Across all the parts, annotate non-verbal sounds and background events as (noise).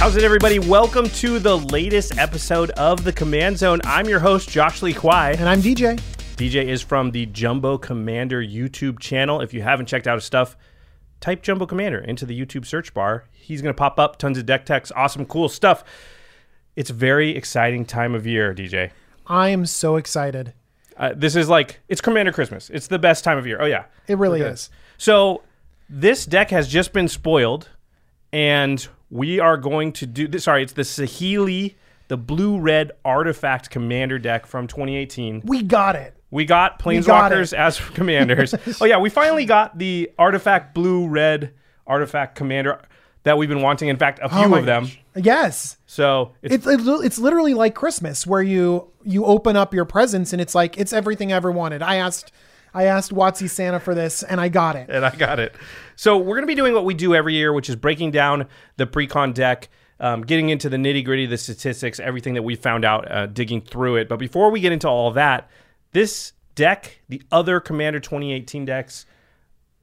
How's it, everybody? Welcome to the latest episode of the Command Zone. I'm your host, Josh Lee Kwai. And I'm DJ. DJ is from the Jumbo Commander YouTube channel. If you haven't checked out his stuff, type Jumbo Commander into the YouTube search bar. He's going to pop up tons of deck techs, awesome, cool stuff. It's very exciting time of year, DJ. I am so excited. Uh, this is like, it's Commander Christmas. It's the best time of year. Oh, yeah. It really Okay. is. So this deck has just been spoiled, and we are going to do this. Sorry, it's the Saheeli, the blue red artifact commander deck from 2018. We got it. We got planeswalkers as (laughs) commanders. (laughs) oh yeah, we finally got the artifact blue red artifact commander that we've been wanting. In fact, a few Oh of them. gosh. Yes. So it's, It's, it's it's literally like Christmas where you you open up your presents and it's like it's everything I ever wanted. I asked I asked Watsy Santa for this and I got it. and I got it. So we're going to be doing what we do every year, which is breaking down the pre-con deck, um, getting into the nitty gritty, the statistics, everything that we found out, uh, digging through it. But before we get into all that, this deck, the other Commander 2018 decks,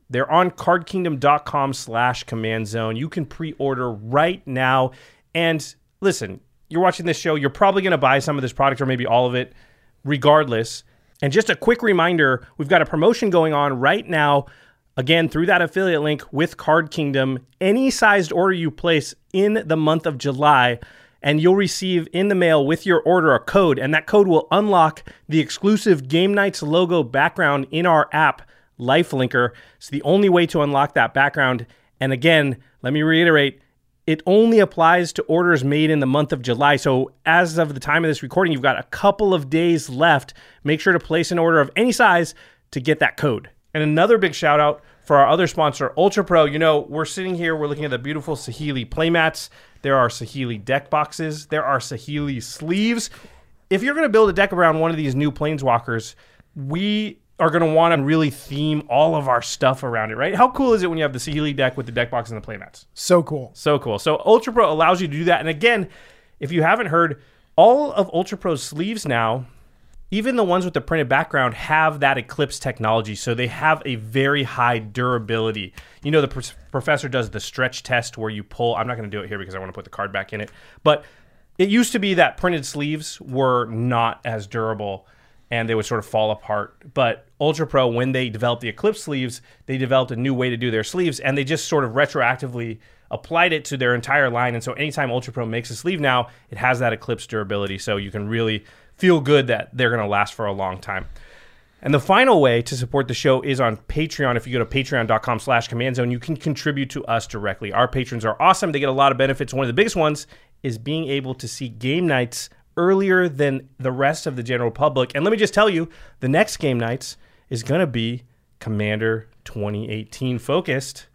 they're on cardkingdom.com slash command zone. You can pre-order right now. And listen, you're watching this show, you're probably going to buy some of this product or maybe all of it regardless. And just a quick reminder, we've got a promotion going on right now. Again, through that affiliate link with Card Kingdom, any sized order you place in the month of July, and you'll receive in the mail with your order a code, and that code will unlock the exclusive Game Nights logo background in our app, Lifelinker. It's the only way to unlock that background. And again, let me reiterate, it only applies to orders made in the month of July. So, as of the time of this recording, you've got a couple of days left. Make sure to place an order of any size to get that code. And another big shout out for our other sponsor, Ultra Pro. You know, we're sitting here, we're looking at the beautiful Saheeli playmats. There are Saheeli deck boxes, there are Saheeli sleeves. If you're going to build a deck around one of these new planeswalkers, we are going to want to really theme all of our stuff around it, right? How cool is it when you have the Saheeli deck with the deck box and the playmats? So cool. So cool. So Ultra Pro allows you to do that. And again, if you haven't heard, all of Ultra Pro's sleeves now, even the ones with the printed background, have that Eclipse technology. So they have a very high durability. You know, the pr- professor does the stretch test where you pull. I'm not going to do it here because I want to put the card back in it. But it used to be that printed sleeves were not as durable and they would sort of fall apart. But Ultra Pro, when they developed the Eclipse sleeves, they developed a new way to do their sleeves, and they just sort of retroactively applied it to their entire line. And so, anytime Ultra Pro makes a sleeve now, it has that Eclipse durability, so you can really feel good that they're going to last for a long time. And the final way to support the show is on Patreon. If you go to patreon.com slash command zone, you can contribute to us directly. Our patrons are awesome. They get a lot of benefits. One of the biggest ones is being able to see game nights earlier than the rest of the general public. And let me just tell you, the next game nights is going to be Commander 2018 focused.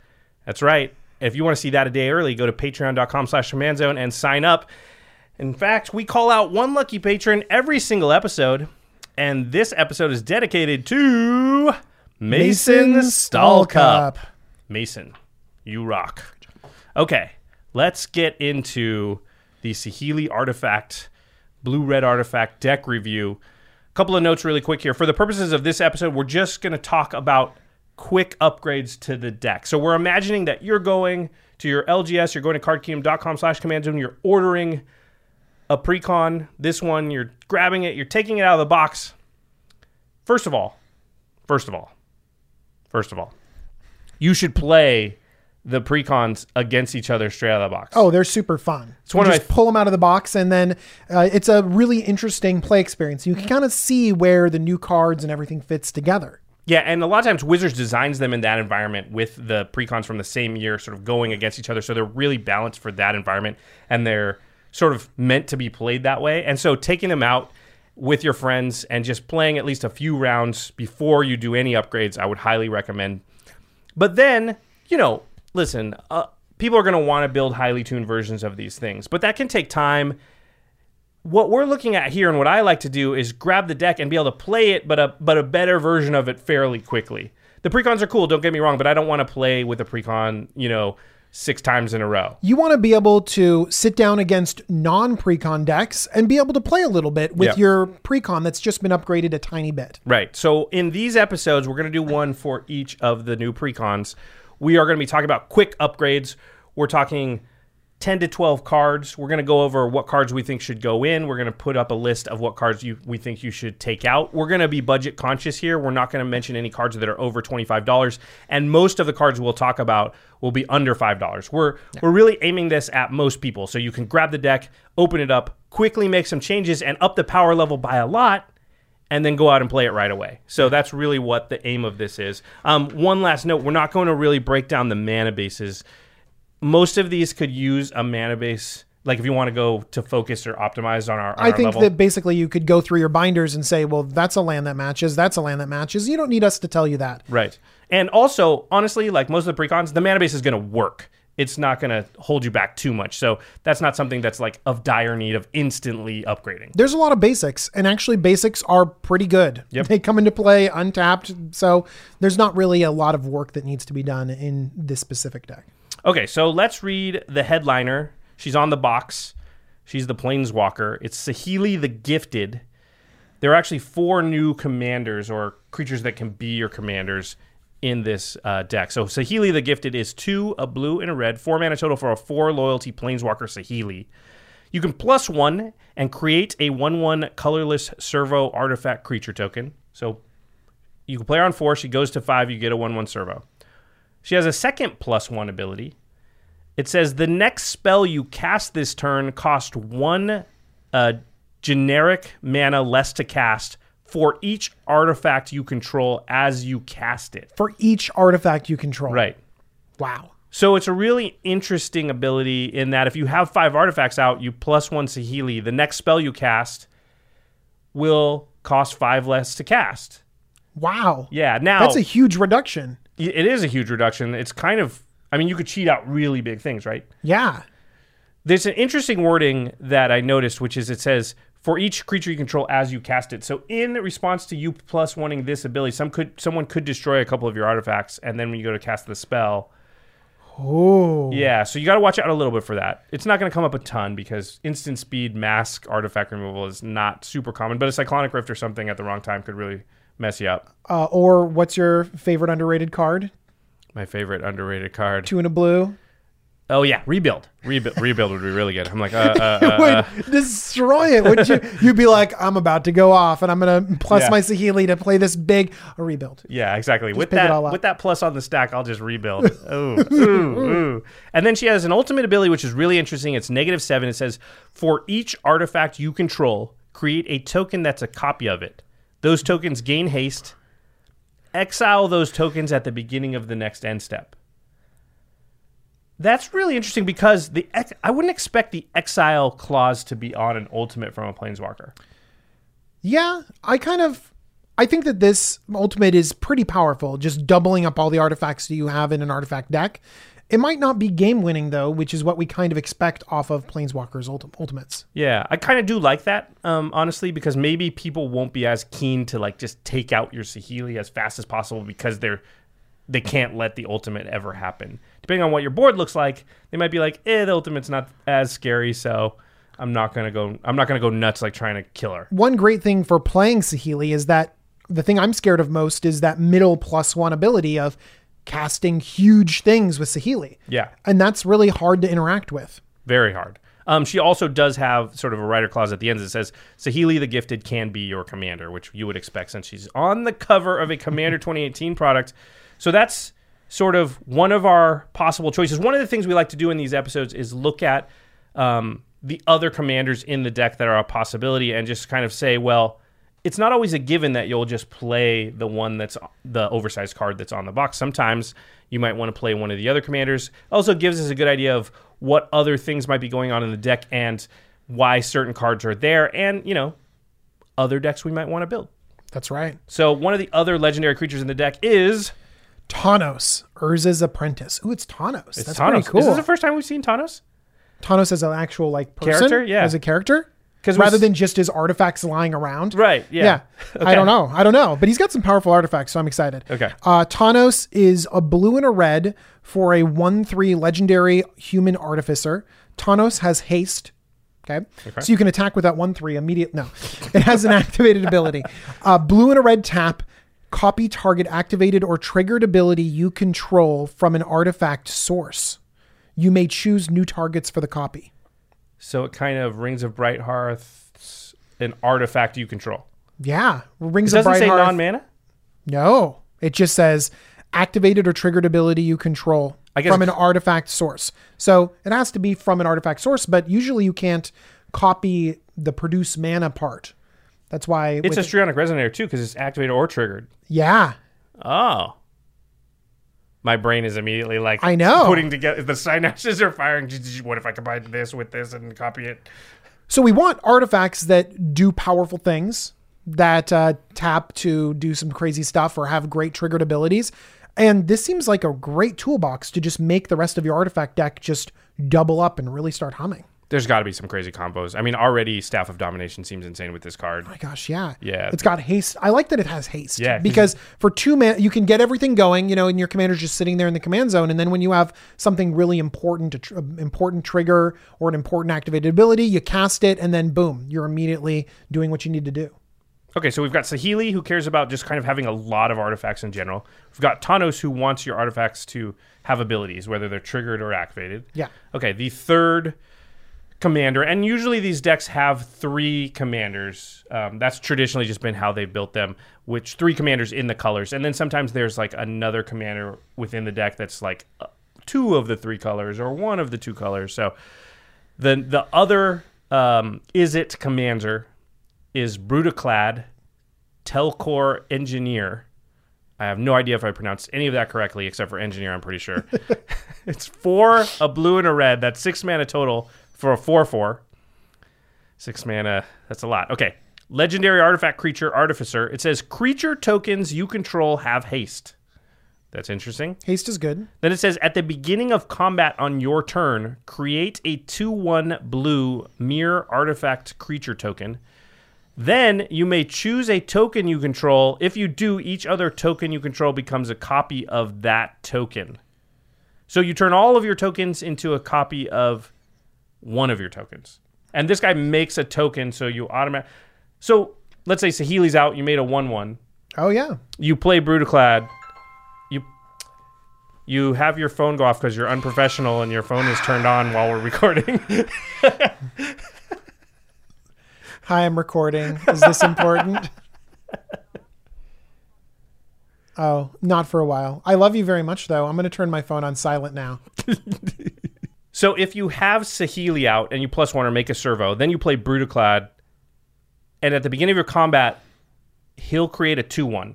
That's right. If you want to see that a day early, go to patreon.com slash command and sign up. In fact, we call out one lucky patron every single episode, and this episode is dedicated to Mason, Stallcup. Mason, you rock. Okay, let's get into the Saheeli artifact Blue Red Artifact deck review. A couple of notes really quick here. For the purposes of this episode, we're just going to talk about quick upgrades to the deck. So we're imagining that you're going to your LGS, you're going to cardkingdom.com slash command zone, you're ordering a precon, this one, you're grabbing it, you're taking it out of the box. First of all, first of all, first of all, you should play the precons against each other straight out of the box. Oh, they're super fun. It's one you just pull them out of the box, and then uh, it's a really interesting play experience. You can kind of see where the new cards and everything fits together. Yeah, and a lot of times Wizards designs them in that environment with the precons from the same year sort of going against each other. So they're really balanced for that environment and they're sort of meant to be played that way. And so taking them out with your friends and just playing at least a few rounds before you do any upgrades, I would highly recommend. But then, you know, listen, uh, people are going to want to build highly tuned versions of these things, but that can take time what we're looking at here and what I like to do is grab the deck and be able to play it, but a but a better version of it fairly quickly. The precons are cool, don't get me wrong, but I don't want to play with a precon, you know, six times in a row. You want to be able to sit down against non precon decks and be able to play a little bit with Yeah. your precon that's just been upgraded a tiny bit. Right. So in these episodes, we're going to do one for each of the new precons. We are going to be talking about quick upgrades. We're talking 10 to 12 cards. We're going to go over what cards we think should go in. We're going to put up a list of what cards you we think you should take out. We're going to be budget conscious here. We're not going to mention any cards that are over $25 and most of the cards we'll talk about will be under $5. We're we're really aiming this at most people. So you can grab the deck, open it up, quickly make some changes and up the power level by a lot and then go out and play it right away. So that's really what the aim of this is. Um, one last note: we're not going to really break down the mana bases. Most of these could use a mana base, like if you want to go to focus or optimize on our. On I our think level. that basically you could go through your binders and say, well, that's a land that matches, that's a land that matches. You don't need us to tell you that. right, and also honestly, like most of the precons, the mana base is going to work. It's not going to hold you back too much. So that's not something that's like of dire need of instantly upgrading. There's a lot of basics, and actually, basics are pretty good. Yep. They come into play untapped, so there's not really a lot of work that needs to be done in this specific deck. Okay, so let's read the headliner. She's on the box. She's the Planeswalker. It's Saheeli the Gifted. There are actually four new commanders or creatures that can be your commanders in this uh, deck. So Saheeli the Gifted is two, a blue, and a red. Four mana total for a four loyalty Planeswalker Saheeli. You can plus one and create a 1 1 colorless servo artifact creature token. So you can play her on four. She goes to five. You get a 1 1 servo. She has a second plus one ability. It says the next spell you cast this turn cost one uh, generic mana less to cast for each artifact you control as you cast it. For each artifact you control. Right. Wow. So it's a really interesting ability in that if you have five artifacts out, you plus one Saheeli, the next spell you cast will cost five less to cast. Wow. Yeah. Now That's a huge reduction. it is a huge reduction. It's kind of, I mean, you could cheat out really big things, right? Yeah. There's an interesting wording that I noticed, which is it says for each creature you control as you cast it. So in response to you plus wanting this ability, some could someone could destroy a couple of your artifacts, and then when you go to cast the spell, Oh. yeah. So you got to watch out a little bit for that. It's not going to come up a ton because instant speed mask artifact removal is not super common, but a cyclonic rift or something at the wrong time could really mess you up. Uh, or what's your favorite underrated card? My favorite underrated card. Two and a blue. Oh yeah, rebuild. Rebuild. rebuild would be really good. I'm like, uh, uh, (laughs) uh, uh, would destroy it, wouldn't you? (laughs) You'd be like, I'm about to go off, and I'm gonna plus Yeah. my Saheeli to play this big a rebuild. Yeah, exactly. with that all with that plus on the stack, I'll just rebuild. (laughs) ooh, ooh, ooh. And then she has an ultimate ability which is really interesting. It's negative seven. It says for each artifact you control, create a token that's a copy of it. Those tokens gain haste. Exile those tokens at the beginning of the next end step. That's really interesting because the ex- I wouldn't expect the exile clause to be on an ultimate from a planeswalker. Yeah, I kind of I think that this ultimate is pretty powerful, just doubling up all the artifacts that you have in an artifact deck. It might not be game winning though, which is what we kind of expect off of Planeswalker's ulti- ultimates. Yeah, I kind of do like that, um, honestly, because maybe people won't be as keen to like just take out your Saheeli as fast as possible because they're they can't let the ultimate ever happen. Depending on what your board looks like, they might be like, "Eh, the ultimate's not as scary, so I'm not gonna go. I'm not gonna go nuts like trying to kill her. One great thing for playing Saheeli is that the thing I'm scared of most is that middle plus one ability of casting huge things with Saheeli. Yeah, And that's really hard to interact with. very hard. Um, she also does have sort of a writer clause at the end that says Saheeli the Gifted can be your commander, which you would expect since she's on the cover of a Commander 2018 product. So that's sort of one of our possible choices. One of the things we like to do in these episodes is look at um, the other commanders in the deck that are a possibility and just kind of say, well, it's not always a given that you'll just play the one that's the oversized card that's on the box. Sometimes you might want to play one of the other commanders. Also gives us a good idea of what other things might be going on in the deck and why certain cards are there and, you know, other decks we might want to build. That's right. So one of the other legendary creatures in the deck is Tawnos, Urza's apprentice. Ooh, it's Tawnos. it's That's Tawnos. pretty cool. Is this the first time we've seen Tawnos? Tawnos as an actual like person, Character? Yeah. as a character. Because rather than just his artifacts lying around. Right. Yeah. Yeah. (laughs) I don't know. I don't know, but he's got some powerful artifacts, so I'm excited. Okay. Uh, Tawnos is a blue and a red for a one-three legendary human artificer. Tawnos has haste. Okay. So you can attack with that one three immediate. No, it has an (laughs) activated ability. Uh, blue and a red tap. Copy target activated or triggered ability you control from an artifact source. You may choose new targets for the copy. So it kind of Rings of Brighthearth's an artifact you control. Yeah, rings It of doesn't say non mana. No, it just says activated or triggered ability you control from an artifact source. So it has to be from an artifact source, but usually you can't copy the produce mana part. That's why It's with- a Strionic Resonator too because it's activated or triggered. yeah. Oh. My brain is immediately like I know. putting together the synapses are firing. What if I combine this with this and copy it? So we want artifacts that do powerful things that uh, tap to do some crazy stuff or have great triggered abilities. And this seems like a great toolbox to just make the rest of your artifact deck just double up and really start humming. There's got to be some crazy combos. I mean, already Staff of Domination seems insane with this card. Oh my gosh, yeah. Yeah. It's got haste. I like that it has haste. Yeah, 'cause- Because for two man you can get everything going, you know, and your commander's just sitting there in the command zone. And then when you have something really important, tr- uh, important trigger or an important activated ability, you cast it and then boom, you're immediately doing what you need to do. Okay, so we've got Saheeli who cares about just kind of having a lot of artifacts in general. We've got Tawnos who wants your artifacts to have abilities, whether they're triggered or activated. Yeah. Okay, the third commander, and usually these decks have three commanders. Um, that's traditionally just been how they've built them, which three commanders in the colors, and then sometimes there's like another commander within the deck that's like uh, two of the three colors or one of the two colors. So the the other um, is it commander is Brudiclad Telchor Engineer. I have no idea if I pronounced any of that correctly, except for engineer. I'm pretty sure. (laughs) it's four, a blue and a red. That's six mana total for a four-four. Six mana. That's a lot. Okay. Legendary artifact creature artificer. It says creature tokens you control have haste. That's interesting. Haste is good. Then it says at the beginning of combat on your turn, create a 2 1 blue mirror artifact creature token. Then you may choose a token you control. If you do, each other token you control becomes a copy of that token. So you turn all of your tokens into a copy of one of your tokens. And this guy makes a token, so you automatic. So let's say Saheeli's out, you made a 1 1 Oh yeah. you play Brudiclad, you you have your phone go off because you're unprofessional and your phone is turned on while we're (laughs) recording. Hi, I'm recording. Is this important? (laughs) oh, not for a while. I love you very much, though. I'm going to turn my phone on silent now. (laughs) so if you have Saheeli out and you plus one or make a servo, then you play Brudiclad, and at the beginning of your combat, he'll create a two one.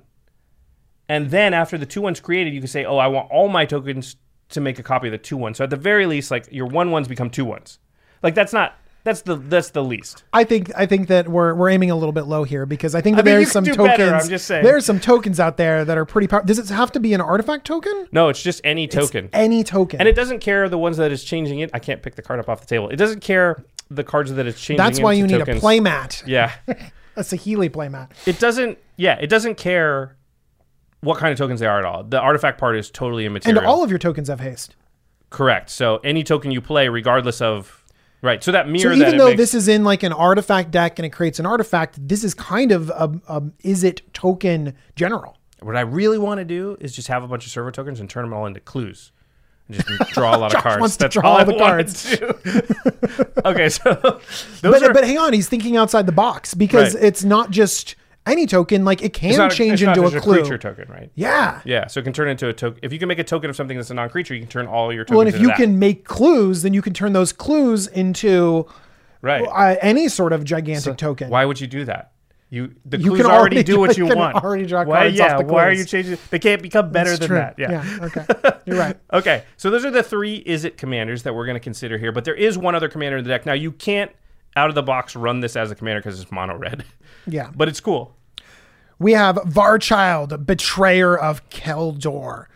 And then after the two one's created, you can say, "Oh, I want all my tokens to make a copy of the two one." So at the very least, like your one ones become two ones. Like that's not that's the that's the least. I think I think that we're we're aiming a little bit low here because I think that I mean, there's some tokens. better, I'm just saying. There's some tokens out there that are pretty powerful. Does it have to be an artifact token? No, it's just any It's token. any token. And it doesn't care the ones that is changing it. I can't pick the card up off the table. It doesn't care the cards that it's changing. That's why you into need tokens. a playmat. Yeah, (laughs) A Saheeli playmat. it doesn't. Yeah, it doesn't care what kind of tokens they are at all. The artifact part is totally immaterial. And all of your tokens have haste. correct. So any token you play, regardless of Right. So that So mirror. that even it though makes- this is in like an artifact deck and it creates an artifact, this is kind of a, a is it token general. what I really want to do is just have a bunch of servo tokens and turn them all into clues. And just (laughs) draw a lot of cards. wants to That's draw all all I the wanna cards. (laughs) okay, so (laughs) those But are but hang on, he's thinking outside the box because Right. it's not just any token. Like it can not, change it's not into just a clue. creature token, right? yeah. Yeah, so it can turn into a token. If you can make a token of something that's a non-creature, you can turn all your tokens. Well, and if into you that. can make clues, then you can turn those clues into right? uh, any sort of gigantic token. Why would you do that? You the You clues can already, already do what you you can want. already draw why, cards yeah, off the why are you changing? They can't become better It's than true. that. Yeah. Okay. You're right. (laughs) Okay, so those are the three is it commanders that we're going to consider here. But there is one other commander in the deck. Now you can't out of the box run this as a commander because it's mono red. Yeah. but it's cool. We have Varchild, Betrayer of Kjeldor.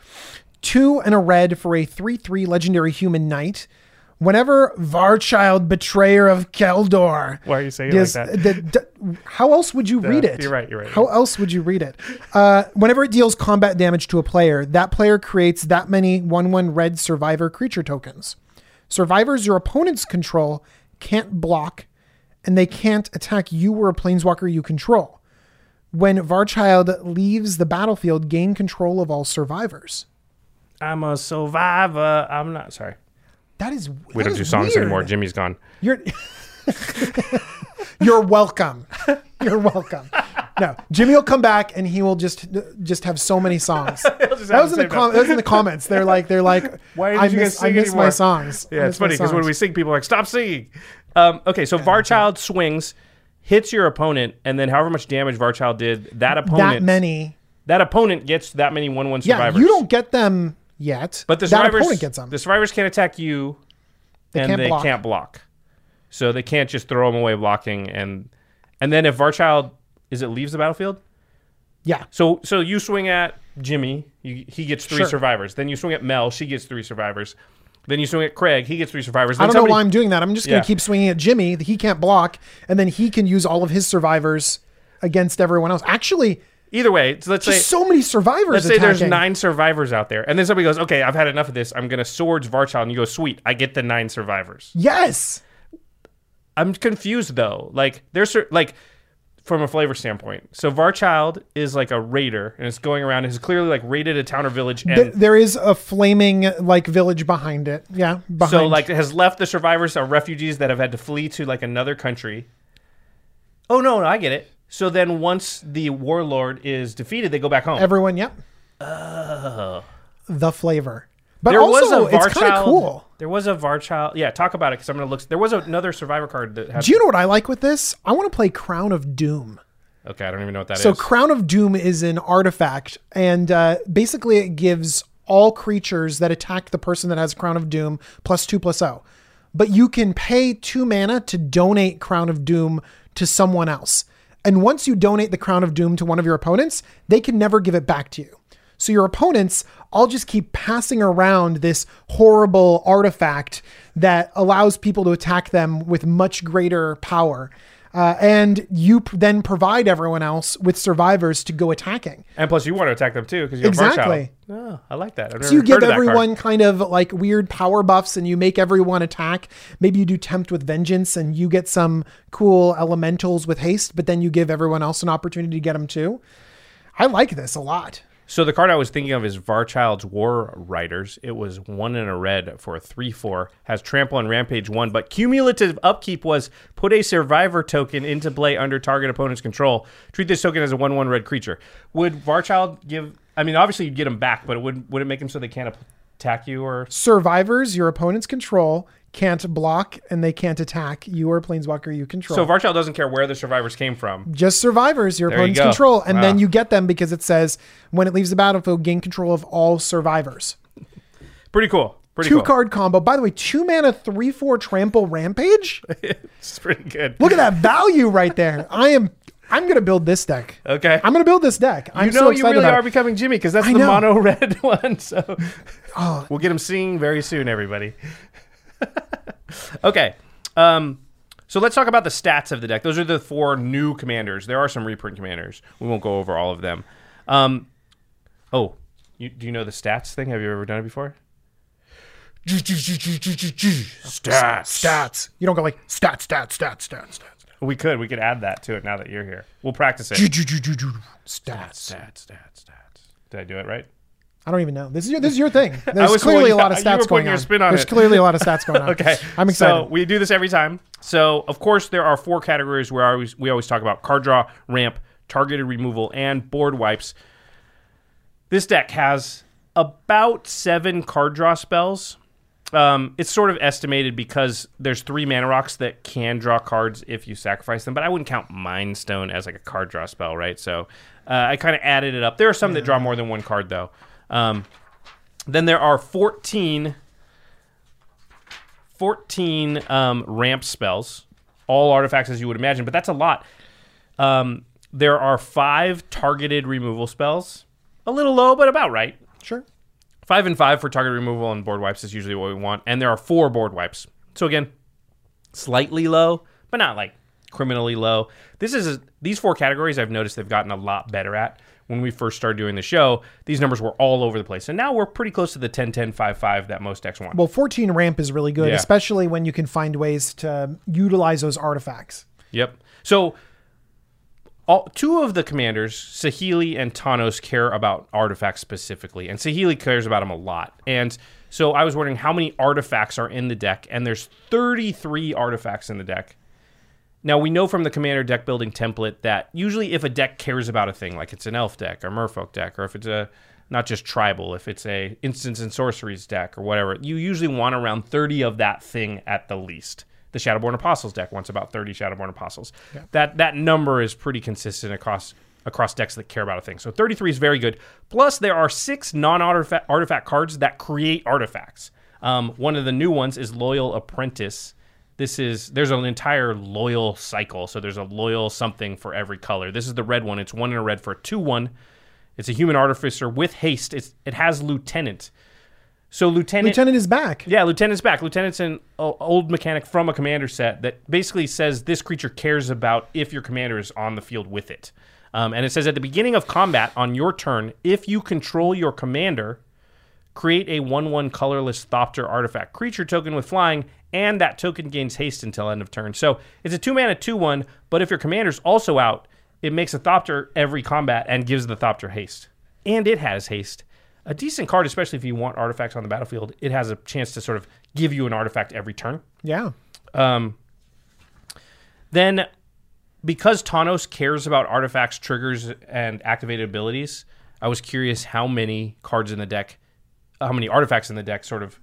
Two and a red for a 3 3 legendary human knight. Whenever Varchild, Betrayer of Kjeldor. Why are you saying it like that? the- the- how else would you read it? you're right, you're right. How else would you read it? Uh, whenever it deals combat damage to a player, that player creates that many 1 1 red survivor creature tokens. Survivors your opponents control can't block, and they can't attack you or a planeswalker you control. When Varchild leaves the battlefield, gain control of all survivors. I'm a survivor. I'm not sorry. That is We that don't do songs weird. anymore. Jimmy's gone. You're (laughs) You're welcome. (laughs) You're welcome. No, Jimmy will come back and he will just just have so many songs. (laughs) that was in the the com- that was in the comments. They're like they're like Why did I you guys miss I sing miss my songs. Yeah, it's funny because when we sing, people are like, "Stop singing." Um, okay, so Varchild swings, hits your opponent, and then however much damage Varchild did, that opponent that many. that opponent gets that many one-one survivors. Yeah, you don't get them yet. But the that survivors, opponent gets them. the survivors can't attack you, and can't they block. can't block. So they can't just throw them away blocking, and and then if Varchild is it leaves the battlefield, yeah, so so you swing at Jimmy, you, he gets three Sure. survivors. Then you swing at Mel, she gets three survivors. Then you swing at Craig, he gets three survivors. I don't know why I'm doing that. I'm just going Yeah. to keep swinging at Jimmy. He can't block, and then he can use all of his survivors against everyone else. Actually, Either way, so let's say so many survivors. let's say there's nine survivors out there, and then somebody goes, "Okay, I've had enough of this. I'm gonna swords Varchild," and you go, "Sweet, I get the nine survivors." Yes. I'm confused though. Like there's like from a flavor standpoint. So Varchild is like a raider, and it's going around. and It's clearly like raided a town or village, and Th- there is a flaming like village behind it. Yeah, behind. so like it has left the survivors are refugees that have had to flee to like another country. Oh no, no, I get it. So then once the warlord is defeated, they go back home. everyone. Yep. Oh. The flavor, but there also was a it's kind of cool. There was a Varchild. Yeah, talk about it because I'm gonna look. There was another survivor card that had. Do you know what I like with this? I want to play Crown of Doom. okay, I don't even know what that is. So Crown of Doom is an artifact, and uh, basically it gives all creatures that attack the person that has Crown of Doom plus two plus O. But you can pay two mana to donate Crown of Doom to someone else. And once you donate the Crown of Doom to one of your opponents, they can never give it back to you. So your opponents all just keep passing around this horrible artifact that allows people to attack them with much greater power. Uh, and you p- then provide everyone else with survivors to go attacking. and plus, you want to attack them too because you're Exactly. Oh, I like that. I've So you give heard of that card. everyone kind of like weird power buffs and you make everyone attack. Maybe you do tempt with vengeance and you get some cool elementals with haste, but then you give everyone else an opportunity to get them too. I like this a lot. So the card I was thinking of is Varchild's War Riders. It was one in a red for a three-four. Has trample and rampage one, but cumulative upkeep was put a survivor token into play under target opponent's control. Treat this token as a one-one red creature. Would Varchild give? I mean, obviously you'd get them back, but it would would it make them so they can't attack you or? Survivors, your opponent's control, can't block and they can't attack you or planeswalker you control. So Varchild doesn't care where the survivors came from. just survivors, your There opponent's go. control. And then you get them because it says when it leaves the battlefield, gain control of all survivors. Pretty cool. Pretty Two cool. card combo. By the way, two mana, three, four trample rampage. (laughs) It's pretty good. Look at that value right there. I am I'm gonna build this deck. Okay. I'm gonna build this deck. I'm you know so you excited really are it. becoming Jimmy because that's I the know. mono (laughs) red one. So Oh. we'll get him seeing very soon, everybody. (laughs) okay. Um, so let's talk about the stats of the deck. Those are the four new commanders. There are some reprint commanders. We won't go over all of them. Um, oh, you, do you know the stats thing? Have you ever done it before? Stats. Stats. You don't go like stats, stats, stats, stats, stats. We could. We could add that to it now that you're here. We'll practice it. Stats. Stats, stats, stats. Did I do it right? I don't even know. This is your this is your thing. There's clearly a lot of stats going on. on There's it. clearly a lot of stats going on. Okay. I'm excited. So we do this every time. So of course there are four categories where I always, we always talk about card draw, ramp, targeted removal, and board wipes. This deck has about seven card draw spells. Um, it's sort of estimated because there's three mana rocks that can draw cards if you sacrifice them, but I wouldn't count Mind Stone as like a card draw spell, right? So uh, I kind of added it up. There are some that draw more than one card though. Um, then there are 14 14 um, ramp spells, all artifacts as you would imagine, but that's a lot. Um, there are five targeted removal spells, a little low, but about right. sure. Five and five for target removal and board wipes is usually what we want, and there are four board wipes. So again, slightly low, but not like criminally low. This is these four categories I've noticed they've gotten a lot better at. When we first started doing the show, these numbers were all over the place, and now we're pretty close to the 10 10 5 5 that most decks want. Well, 14 ramp is really good, Yeah. especially when you can find ways to utilize those artifacts. Yep. So, all, two of the commanders, Saheeli and Tawnos, care about artifacts specifically, and Saheeli cares about them a lot. And so, I was wondering how many artifacts are in the deck, and there's 33 artifacts in the deck. Now we know from the commander deck building template that usually if a deck cares about a thing, like it's an elf deck or merfolk deck, or if it's a not just tribal, if it's a instants and sorceries deck or whatever, you usually want around 30 of that thing at the least. The Shadowborn Apostles deck wants about 30 Shadowborn Apostles. That that number is pretty consistent across across decks that care about a thing. So 33 is very good. Plus there are six non-artifact artifact cards that create artifacts. Um, one of the new ones is Loyal Apprentice this is there's an entire loyal cycle so there's a loyal something for every color this is the red one it's one in a red for a 2-1 it's a human artificer with haste it's, it has lieutenant so lieutenant, Lieutenant is back. yeah lieutenant's back lieutenant's an o- old mechanic from a commander set that basically says this creature cares about if your commander is on the field with it um, and it says at the beginning of combat on your turn if you control your commander create a 1-1 colorless Thopter artifact creature token with flying, and that token gains haste until end of turn. So it's a 2 mana 2-1, but if your commander's also out, it makes a Thopter every combat and gives the Thopter haste. And it has haste. A decent card, especially if you want artifacts on the battlefield, it has a chance to sort of give you an artifact every turn. Yeah. Um, then, because Tawnos cares about artifacts, triggers, and activated abilities, I was curious how many cards in the deck, how many artifacts in the deck sort of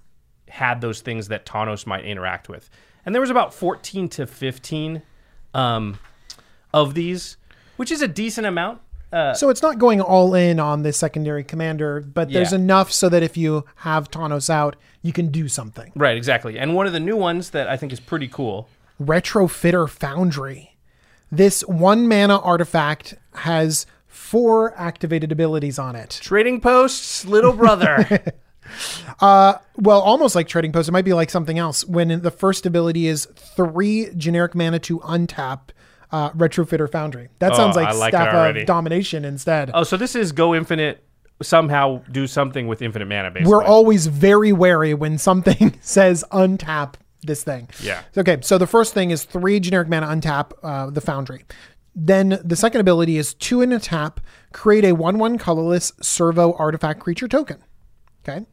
had those things that Tawnos might interact with. And there was about 14 to 15 um, of these, which is a decent amount. Uh, So it's not going all in on the secondary commander, but there's Yeah. enough so that if you have Tawnos out, you can do something. right, exactly. And one of the new ones that I think is pretty cool. Retrofitter Foundry. This one mana artifact has four activated abilities on it. Trading Posts, little brother. (laughs) uh, Well, almost like Trading posts. It might be like something else. When the first ability is three generic mana to untap uh, Retrofitter Foundry. That sounds Oh, like, like Staff of Domination instead. oh, so this is Go Infinite, somehow do something with infinite mana, basically. We're always very wary when something (laughs) says untap this thing. Yeah. Okay, so the first thing is three generic mana untap uh, the Foundry. Then the second ability is two in a tap, create a 1 1 colorless servo artifact creature token. Okay.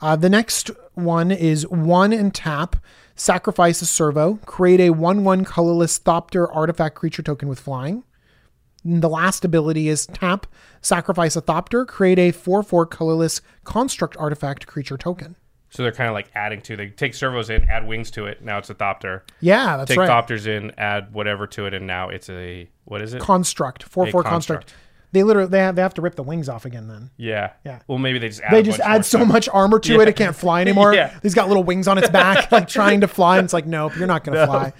Uh, the next one is one and tap, sacrifice a servo, create a 1 1 colorless Thopter artifact creature token with flying. And the last ability is tap, sacrifice a Thopter, create a 4 4 colorless construct artifact creature token. So they're kind of like adding to. They take servos in, add wings to it. Now it's a Thopter. Yeah, that's Take right. Take thopters in, add whatever to it, and now it's a what is it? construct, 4 4 construct. construct. They literally they have, they have to rip the wings off again then. yeah. Yeah. Well, maybe they just add. They just add so stuff. much armor to Yeah. it, it can't fly (laughs) anymore. Yeah. He's got little wings on its back, (laughs) like trying to fly. And it's like, nope, you're not going to fly.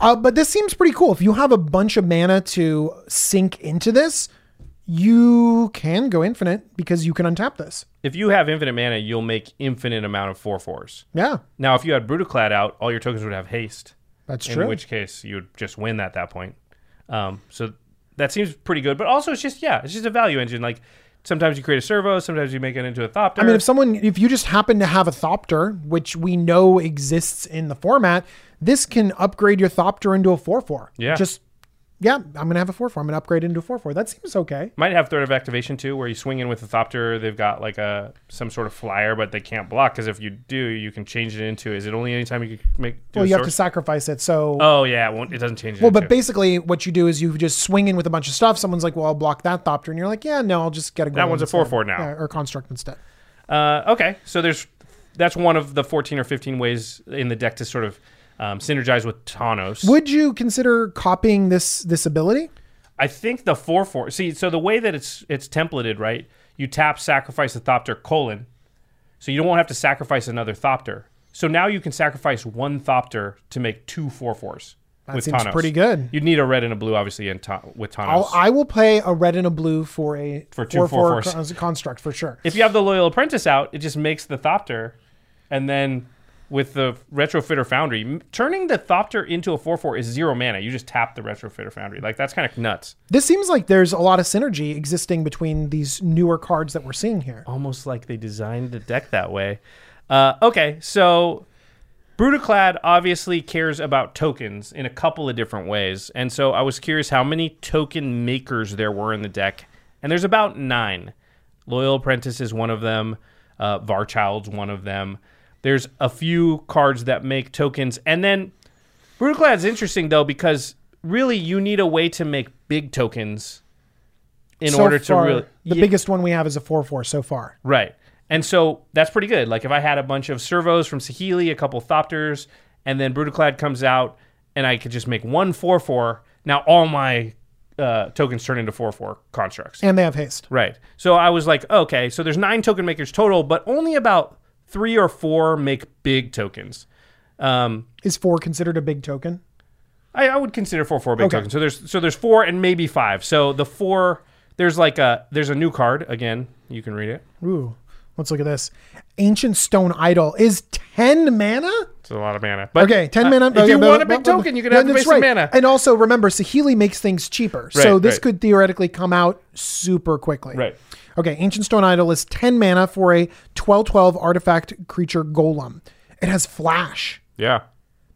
Uh, but this seems pretty cool. If you have a bunch of mana to sink into this, you can go infinite because you can untap this. If you have infinite mana, you'll make infinite amount of four fours. Yeah, Now, if you had Brudiclad out, all your tokens would have haste. that's in true. In which case you would just win at that point. Um, so that seems pretty good. But also, it's just yeah, it's just a value engine. Like Sometimes you create a servo. Sometimes you make it into a thopter. I mean, if someone, if you just happen to have a Thopter, which we know exists in the format, this can upgrade your Thopter into a 4 4. Yeah. Just, yeah, I'm going to have a 4 4. I'm going to upgrade into a 4 4. That seems okay. might have threat of activation too, where you swing in with a thopter. They've got like a some sort of flyer, but they can't block because if you do, you can change it into. Is it only anytime you can make? Well, you have to sacrifice it. So, Oh yeah, it won't. It doesn't change. It well, but basically, what you do is you just swing in with a bunch of stuff. Someone's like, well, I'll block that Thopter. And you're like, yeah, no, I'll just get a That one's a 4/4 now. Yeah, or construct instead. Uh, okay, so there's that's one of the 14 or 15 ways in the deck to sort of um, synergize with Tawnos. Would you consider copying this this ability? I think the four four. See, so the way that it's it's templated, right? You tap sacrifice a Thopter colon, so you don't have to sacrifice another Thopter. So now you can sacrifice one Thopter to make two four fours. That with seems pretty good. You'd need a red and a blue, obviously, in ta- with Tawnos. I'll, I will play a red and a blue for a For two four four 4/4s. con- construct for sure. if you have the loyal apprentice out, it just makes the Thopter, and then with the retrofitter foundry, turning the Thopter into a four four is zero mana. You just tap the retrofitter foundry. Like that's kind of nuts. This seems like there's a lot of synergy existing between these newer cards that we're seeing here. almost like they designed the deck that way. Uh, okay, so Brudiclad obviously cares about tokens in a couple of different ways, and so I was curious how many token makers there were in the deck, and there's about nine. Loyal Apprentice is one of them. Uh, Varchild's one of them. There's a few cards that make tokens, and then Brudiclad's interesting though because really you need a way to make big tokens in So order far, to really the Yeah. biggest one we have is a four four so far. Right. And so that's pretty good. Like if I had a bunch of servos from Saheeli, a couple Thopters, and then Brudiclad comes out, and I could just make one 4 4, now all my uh, tokens turn into 4 4 constructs. And they have haste. right. So I was like, okay, so there's nine token makers total, but only about three or four make big tokens. Um, Is four considered a big token? I, I would consider four four big Okay. tokens. So there's so there's four and maybe five. So the four there's like a there's a new card again. You can read it. Ooh, let's look at this. Ancient Stone Idol is 10 mana? It's a lot of mana. But Okay, 10 uh, mana. If okay, you but- want a big but- but- token, you can yeah, have pay that's right. mana. And also remember, Saheeli makes things cheaper. so Right, this right. could theoretically come out super quickly. Right. Okay, Ancient Stone Idol is 10 mana for a 12 12 artifact creature golem. It has flash. Yeah.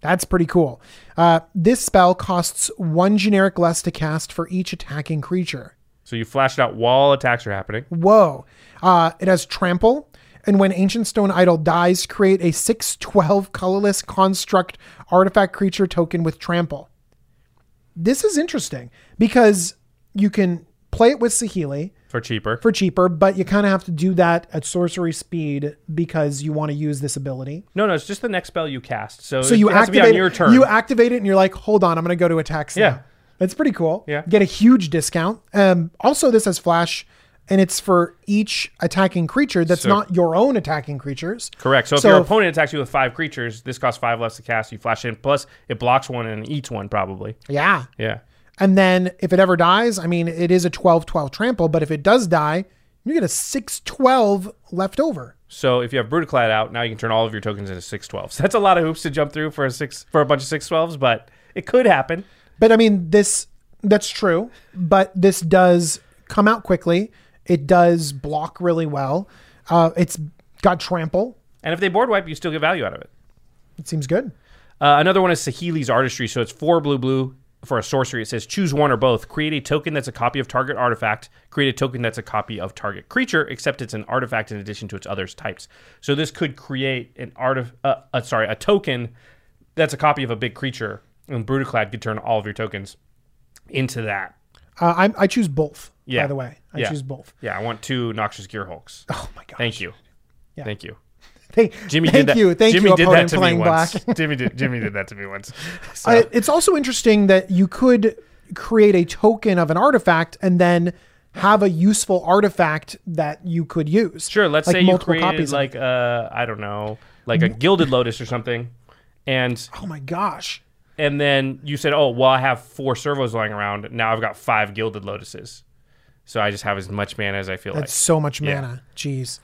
That's pretty cool. Uh, this spell costs one generic less to cast for each attacking creature. So you flash it out while attacks are happening. Whoa. Uh, it has trample. And when Ancient Stone Idol dies, create a 6 12 colorless construct artifact creature token with trample. This is interesting because you can play it with Saheeli For cheaper. for cheaper, but you kind of have to do that at sorcery speed because you want to use this ability. no, no, it's just the next spell you cast. So, So you it has to be activate on your turn. You activate it, and you're like, "Hold on, I'm going to go to attacks." now." Yeah. that's pretty cool. Yeah. get a huge discount. Um, also, this has flash, and it's for each attacking creature that's So- not your own attacking creatures. Correct. So if So your if- opponent attacks you with five creatures, this costs five less to cast. You flash in. Plus, it blocks one and eats one probably. Yeah, Yeah. And then if it ever dies, I mean, it is a 12-12 trample, but if it does die, you get a 6-12 left over. So if you have Brudiclad out, now you can turn all of your tokens into six twelves. (laughs) That's a lot of hoops to jump through for a six for a bunch of six twelves, but it could happen. But I mean, this that's true. But this does come out quickly. It does block really well. Uh, it's got trample. And if they board wipe, you still get value out of it. It seems good. Uh, another one is Saheeli's Artistry. So it's four blue blue for a sorcery. It says choose one or both. Create a token that's a copy of target artifact. Create a token that's a copy of target creature, except it's an artifact in addition to its other types. So this could create an art uh, uh, sorry, a token that's a copy of a big creature. And Brudiclad could turn all of your tokens into that. Uh, I, I choose both. Yeah. By the way, I Yeah. choose both. Yeah, I want two Noxious Gearhulks. Oh my god. Thank you. Yeah. Thank you. (laughs) Thank, Jimmy thank did that. you. Thank Jimmy you, did that to me once. (laughs) Jimmy did. Jimmy did that to me once. (laughs) So, Uh, it's also interesting that you could create a token of an artifact and then have a useful artifact that you could use. sure. Let's Like say you created copies like uh, I don't know, like a gilded lotus or something, and Oh my gosh. and then you said, oh well, I have four servos lying around. Now I've got five gilded lotuses, so I just have as much mana as I feel That's like. so much Yeah. mana. Jeez.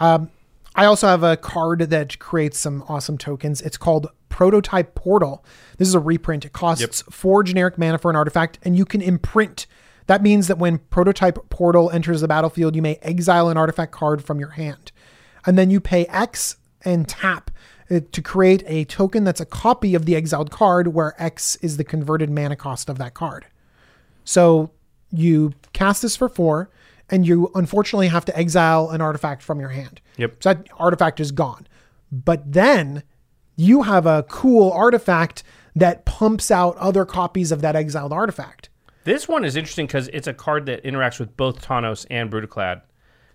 Um, I also have a card that creates some awesome tokens. It's called Prototype Portal. This is a reprint. It costs four generic mana for an artifact, and you can imprint That means that when Prototype Portal enters the battlefield, you may exile an artifact card from your hand. And then you pay X and tap uh, to create a token that's a copy of the exiled card, where X is the converted mana cost of that card. So you cast this for four, and you unfortunately have to exile an artifact from your hand. Yep. So that artifact is gone. But then you have a cool artifact that pumps out other copies of that exiled artifact. This one is interesting because it's a card that interacts with both Tawnos and Brudiclad.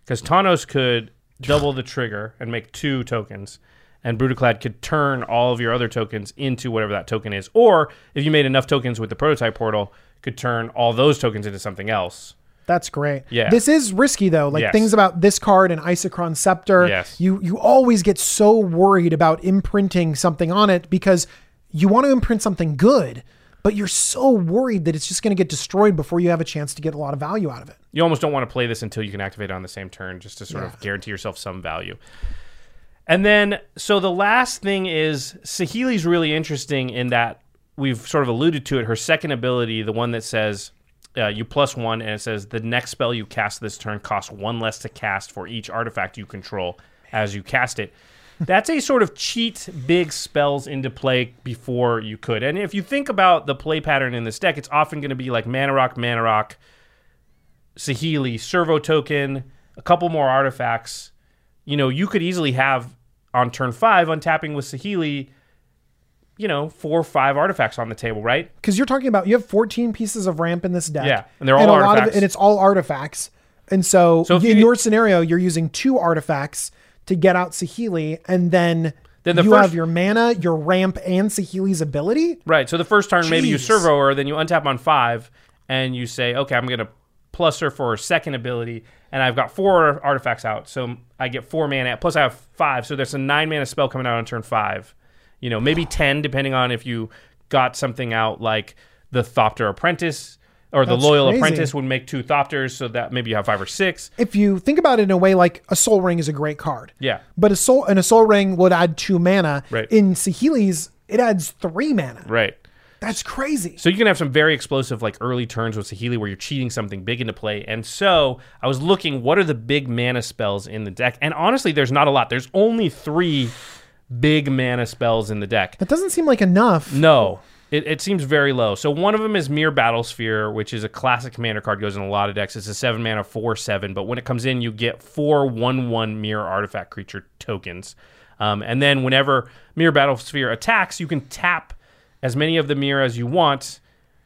Because Tawnos could double the trigger and make two tokens, and Brudiclad could turn all of your other tokens into whatever that token is. Or if you made enough tokens with the prototype portal, could turn all those tokens into something else. That's great. Yeah. This is risky though. Like Yes. things about this card and Isochron Scepter. Yes. You you always get so worried about imprinting something on it because you want to imprint something good, but you're so worried that it's just going to get destroyed before you have a chance to get a lot of value out of it. You almost don't want to play this until you can activate it on the same turn, just to sort of guarantee yourself some value. And then, so the last thing is Saheeli's really interesting in that we've sort of alluded to it. Her second ability, the one that says uh, you plus one, and it says the next spell you cast this turn costs one less to cast for each artifact you control as you cast it. That's a sort of cheat big spells into play before you could. And if you think about the play pattern in this deck, it's often going to be like Mana Rock, Mana Rock, Saheeli, Servo Token, a couple more artifacts. You know, you could easily have on turn five untapping with Saheeli, you know, four or five artifacts on the table, right? Because you're talking about you have 14 pieces of ramp in this deck. Yeah, and they're all a lot of artifacts. and it's all artifacts. And so, So in you- your scenario, you're using two artifacts to get out Saheeli, and then, Then the you first- have your mana, your ramp, and Saheeli's ability. Right. So the first turn, maybe you Jeez. servo her, then you untap on five, and you say, okay, I'm going to plus her for her second ability, and I've got four artifacts out. So I get four mana, plus I have five. So there's a nine mana spell coming out on turn five. You know, maybe 10, depending on if you got something out like the Thopter Apprentice. Or the loyal crazy. apprentice would make two Thopters, so that maybe you have five or six. If you think about it in a way, like a Sol Ring is a great card. Yeah. But a soul and a Sol Ring would add two mana. Right. In Saheeli's, it adds three mana. Right. That's crazy. So you can have some very explosive, like early turns with Saheeli where you're cheating something big into play. And so I was looking, what are the big mana spells in the deck? And honestly, there's not a lot. There's only three big mana spells in the deck. That doesn't seem like enough. No, it, it seems very low. So one of them is Myr Battlesphere, which is a classic commander card, goes in a lot of decks. It's a seven mana, four seven, but when it comes in, you get four one one Myr artifact creature tokens. Um, and then whenever Myr Battlesphere attacks, you can tap as many of the Myr as you want.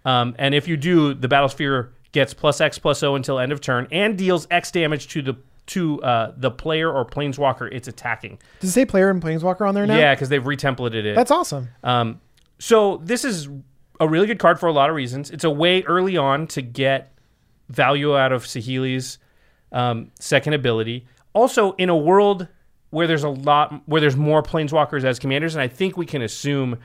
Um, and if you do, the Battlesphere gets plus X plus O until end of turn and deals X damage to the to uh, the player or planeswalker it's attacking. Does it say player and planeswalker on there now? Yeah, because they've retemplated it. That's awesome. Um, so this is a really good card for a lot of reasons. It's a way early on to get value out of Saheeli's um, second ability. Also, in a world where there's a lot, where there's more planeswalkers as commanders, and I think we can assume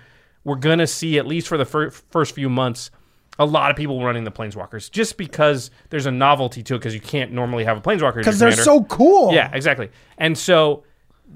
we're gonna see at least for the fir- first few months. A lot of people running the planeswalkers just because there's a novelty to it because you can't normally have a planeswalker Because they're so cool. Yeah, exactly. And so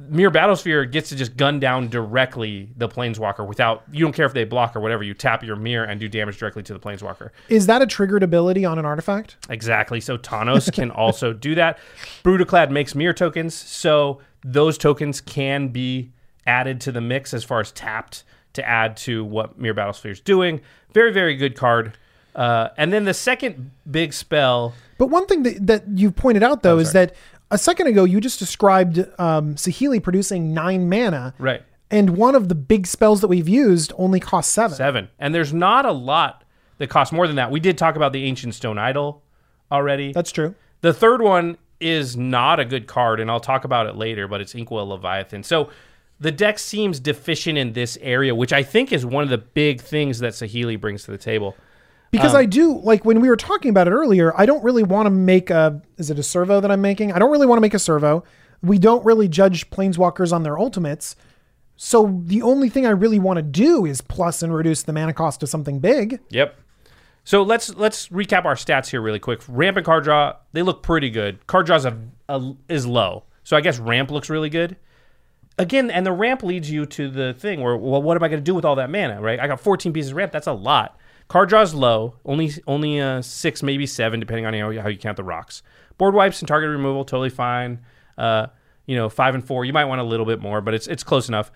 Myr Battlesphere gets to just gun down directly the Planeswalker without you don't care if they block or whatever. You tap your Myr and do damage directly to the Planeswalker. Is that a triggered ability on an artifact? Exactly. So Tawnos can also do that. Brudiclad makes Myr tokens, so those tokens can be added to the mix as far as tapped to add to what Myr Battlesphere is doing. Very, very good card. Uh, and then the second big spell But one thing that, that you pointed out though is that a second ago you just described um, Saheeli producing nine mana, Right. And one of the big spells that we've used only costs seven. Seven. And there's not a lot that costs more than that. We did talk about the Ancient Stone Idol already. That's true. the third one is not a good card, and I'll talk about it later, but it's Inkwell Leviathan. So the deck seems deficient in this area, which I think is one of the big things that Saheeli brings to the table. Because Um, I do like when we were talking about it earlier, I don't really want to make a is it a servo that I'm making? I don't really want to make a servo. We don't really judge planeswalkers on their ultimates. So the only thing I really want to do is plus and reduce the mana cost to something big. Yep. So let's let's recap our stats here really quick. Ramp and card draw, they look pretty good. Card a, is low, so I guess ramp looks really good. Again, and the ramp leads you to the thing where, well, what am I going to do with all that mana? Right? I got 14 pieces of ramp. That's a lot. Card draw is low, only only uh, six, maybe seven, depending on how you, how you count the rocks. Board wipes and target removal, totally fine. Uh, you know, five and four, you might want a little bit more, but it's it's close enough.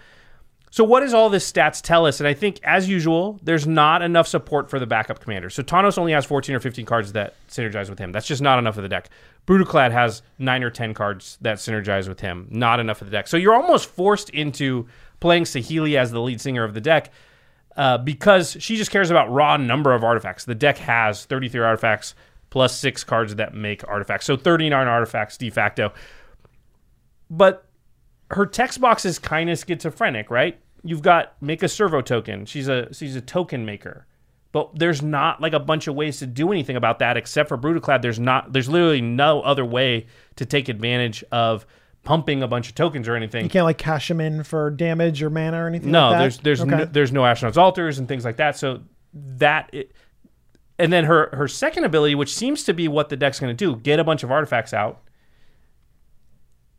So what does all this stats tell us? And I think, as usual, there's not enough support for the backup commander. So Tawnos only has 14 or 15 cards that synergize with him. That's just not enough of the deck. Brudiclad has nine or 10 cards that synergize with him. Not enough of the deck. So you're almost forced into playing Saheeli as the lead singer of the deck uh, because she just cares about raw number of artifacts. The deck has 33 artifacts plus six cards that make artifacts. So 39 artifacts de facto. But her text box is kind of schizophrenic, right? You've got make a servo token. She's a she's a token maker. But there's not like a bunch of ways to do anything about that except for Brudiclad. There's not there's literally no other way to take advantage of pumping a bunch of tokens or anything. You can't like cash them in for damage or mana or anything. No, like that? there's there's Okay. no, there's no Ashnod's Altars and things like that. So that it, and then her her second ability, which seems to be what the deck's going to do, get a bunch of artifacts out.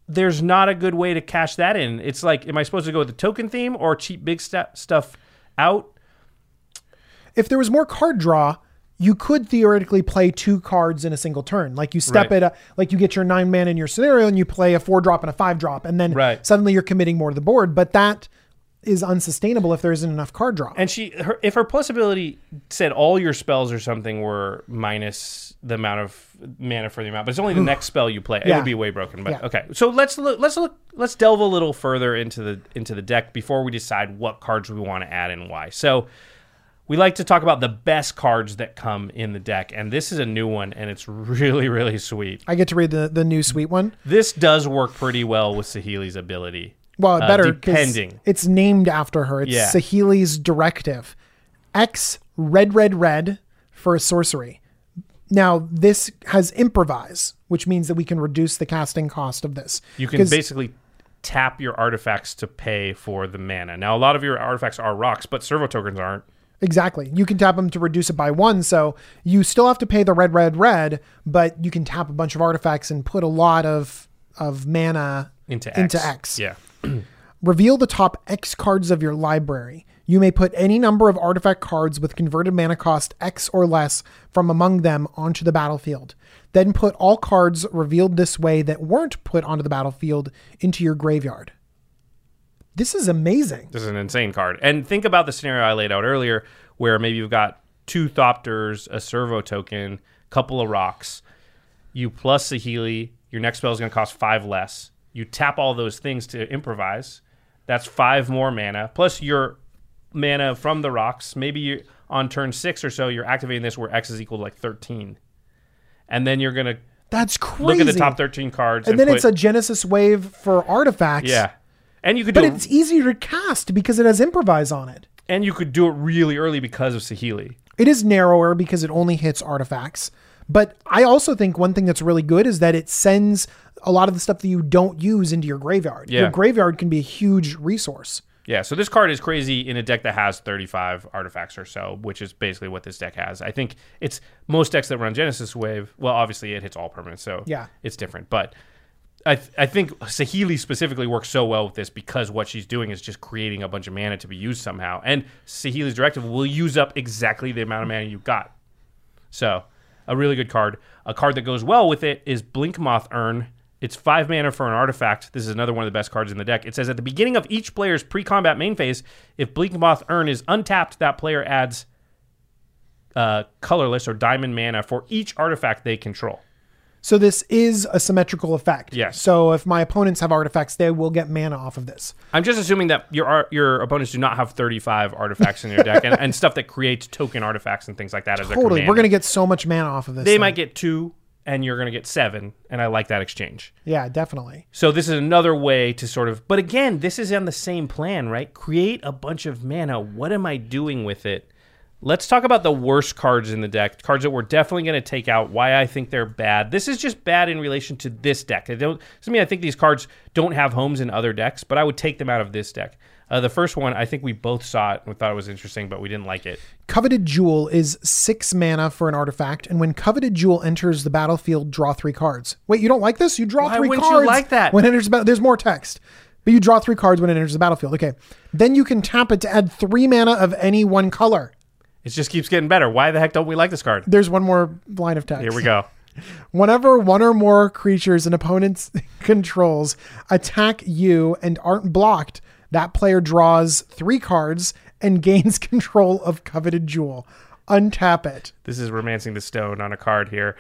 There's not a good way to cash that in. It's like, am I supposed to go with the token theme or cheap big sta stuff out? If there was more card draw, you could theoretically play two cards in a single turn. Like you step Right. it, up, like you get your nine man in your scenario, and you play a four drop and a five drop, and then Right. suddenly you're committing more to the board. But that is unsustainable if there isn't enough card draw. And she, her, if her plus ability said all your spells or something were minus the amount of mana for the amount, but it's only the next spell you play, it would be way broken. But Yeah. okay, so let's look, let's look, let's delve a little further into the into the deck before we decide what cards we want to add and why. So. We like to talk about the best cards that come in the deck, and this is a new one, and it's really, really sweet. I get to read the the new sweet one. This does work pretty well with Saheeli's ability. Well, Uh, better depending. It's named after her. It's Yeah. Saheeli's directive. X red red red for a sorcery. Now this has improvise, which means that we can reduce the casting cost of this. You can basically tap your artifacts to pay for the mana. Now, a lot of your artifacts are rocks, but servo tokens aren't. Exactly. You can tap them to reduce it by one. So you still have to pay the red, red, red, but you can tap a bunch of artifacts and put a lot of of mana Into X. Into X. Yeah. (clears throat) Reveal the top X cards of your library. You may put any number of artifact cards with converted mana cost X or less from among them onto the battlefield. Then put all cards revealed this way that weren't put onto the battlefield into your graveyard. This is amazing. This is an insane card. And think about the scenario I laid out earlier where maybe you've got two Thopters, a servo token, couple of rocks. You plus Saheeli. your next spell is going to cost five less. You tap all those things to improvise. That's five more mana. Plus your mana from the rocks. Maybe you on turn six or so, you're activating this where X is equal to like 13. And then you're going to That's crazy. look at the top 13 cards. and then put, it's a Genesis wave for artifacts. Yeah. And you could But do it, it's easier to cast because it has improvise on it. and you could do it really early because of Saheeli. It is narrower because it only hits artifacts. But I also think one thing that's really good is that it sends a lot of the stuff that you don't use into your graveyard. Yeah. Your graveyard can be a huge resource. Yeah, so this card is crazy in a deck that has 35 artifacts or so, which is basically what this deck has. I think it's most decks that run Genesis Wave. Well, obviously it hits all permanents, so Yeah. it's different. But I th- I think Saheeli specifically works so well with this because what she's doing is just creating a bunch of mana to be used somehow, and Saheeli's directive will use up exactly the amount of mana you've got. So a really good card. A card that goes well with it is Blink Moth Urn. It's five mana for an artifact. This is another one of the best cards in the deck. It says at the beginning of each player's pre-combat main phase, if Blink Moth Urn is untapped, that player adds uh, colorless or diamond mana for each artifact they control. So this is a symmetrical effect. Yes. So if my opponents have artifacts, they will get mana off of this. I'm just assuming that your your opponents do not have 35 artifacts in their deck and, and stuff that creates token artifacts and things like that as Totally. We're going to get so much mana off of this. They thing. might get two, and you're going to get seven, and I like that exchange. Yeah, definitely. So this is another way to sort of, but again, this is on the same plan, right? Create a bunch of mana. What am I doing with it? Let's talk about the worst cards in the deck, cards that we're definitely going to take out. Why I think they're bad. This is just bad in relation to this deck. I don't. Doesn't mean I think these cards don't have homes in other decks, but I would take them out of this deck. Uh, the first one, I think we both saw it and we thought it was interesting, but we didn't like it. Coveted Jewel is six mana for an artifact, and when Coveted Jewel enters the battlefield, draw three cards. Wait, you don't like this? You draw Why three wouldn't you cards like that? when it enters. the There's more text, but you draw three cards when it enters the battlefield. Okay, then you can tap it to add three mana of any one color. It just keeps getting better. Why the heck don't we like this card? There's one more line of text. Here we go. (laughs) Whenever one or more creatures an opponent's (laughs) controls attack you and aren't blocked, that player draws three cards and (laughs) gains control of coveted jewel. Untap it. This is romancing the stone on a card here.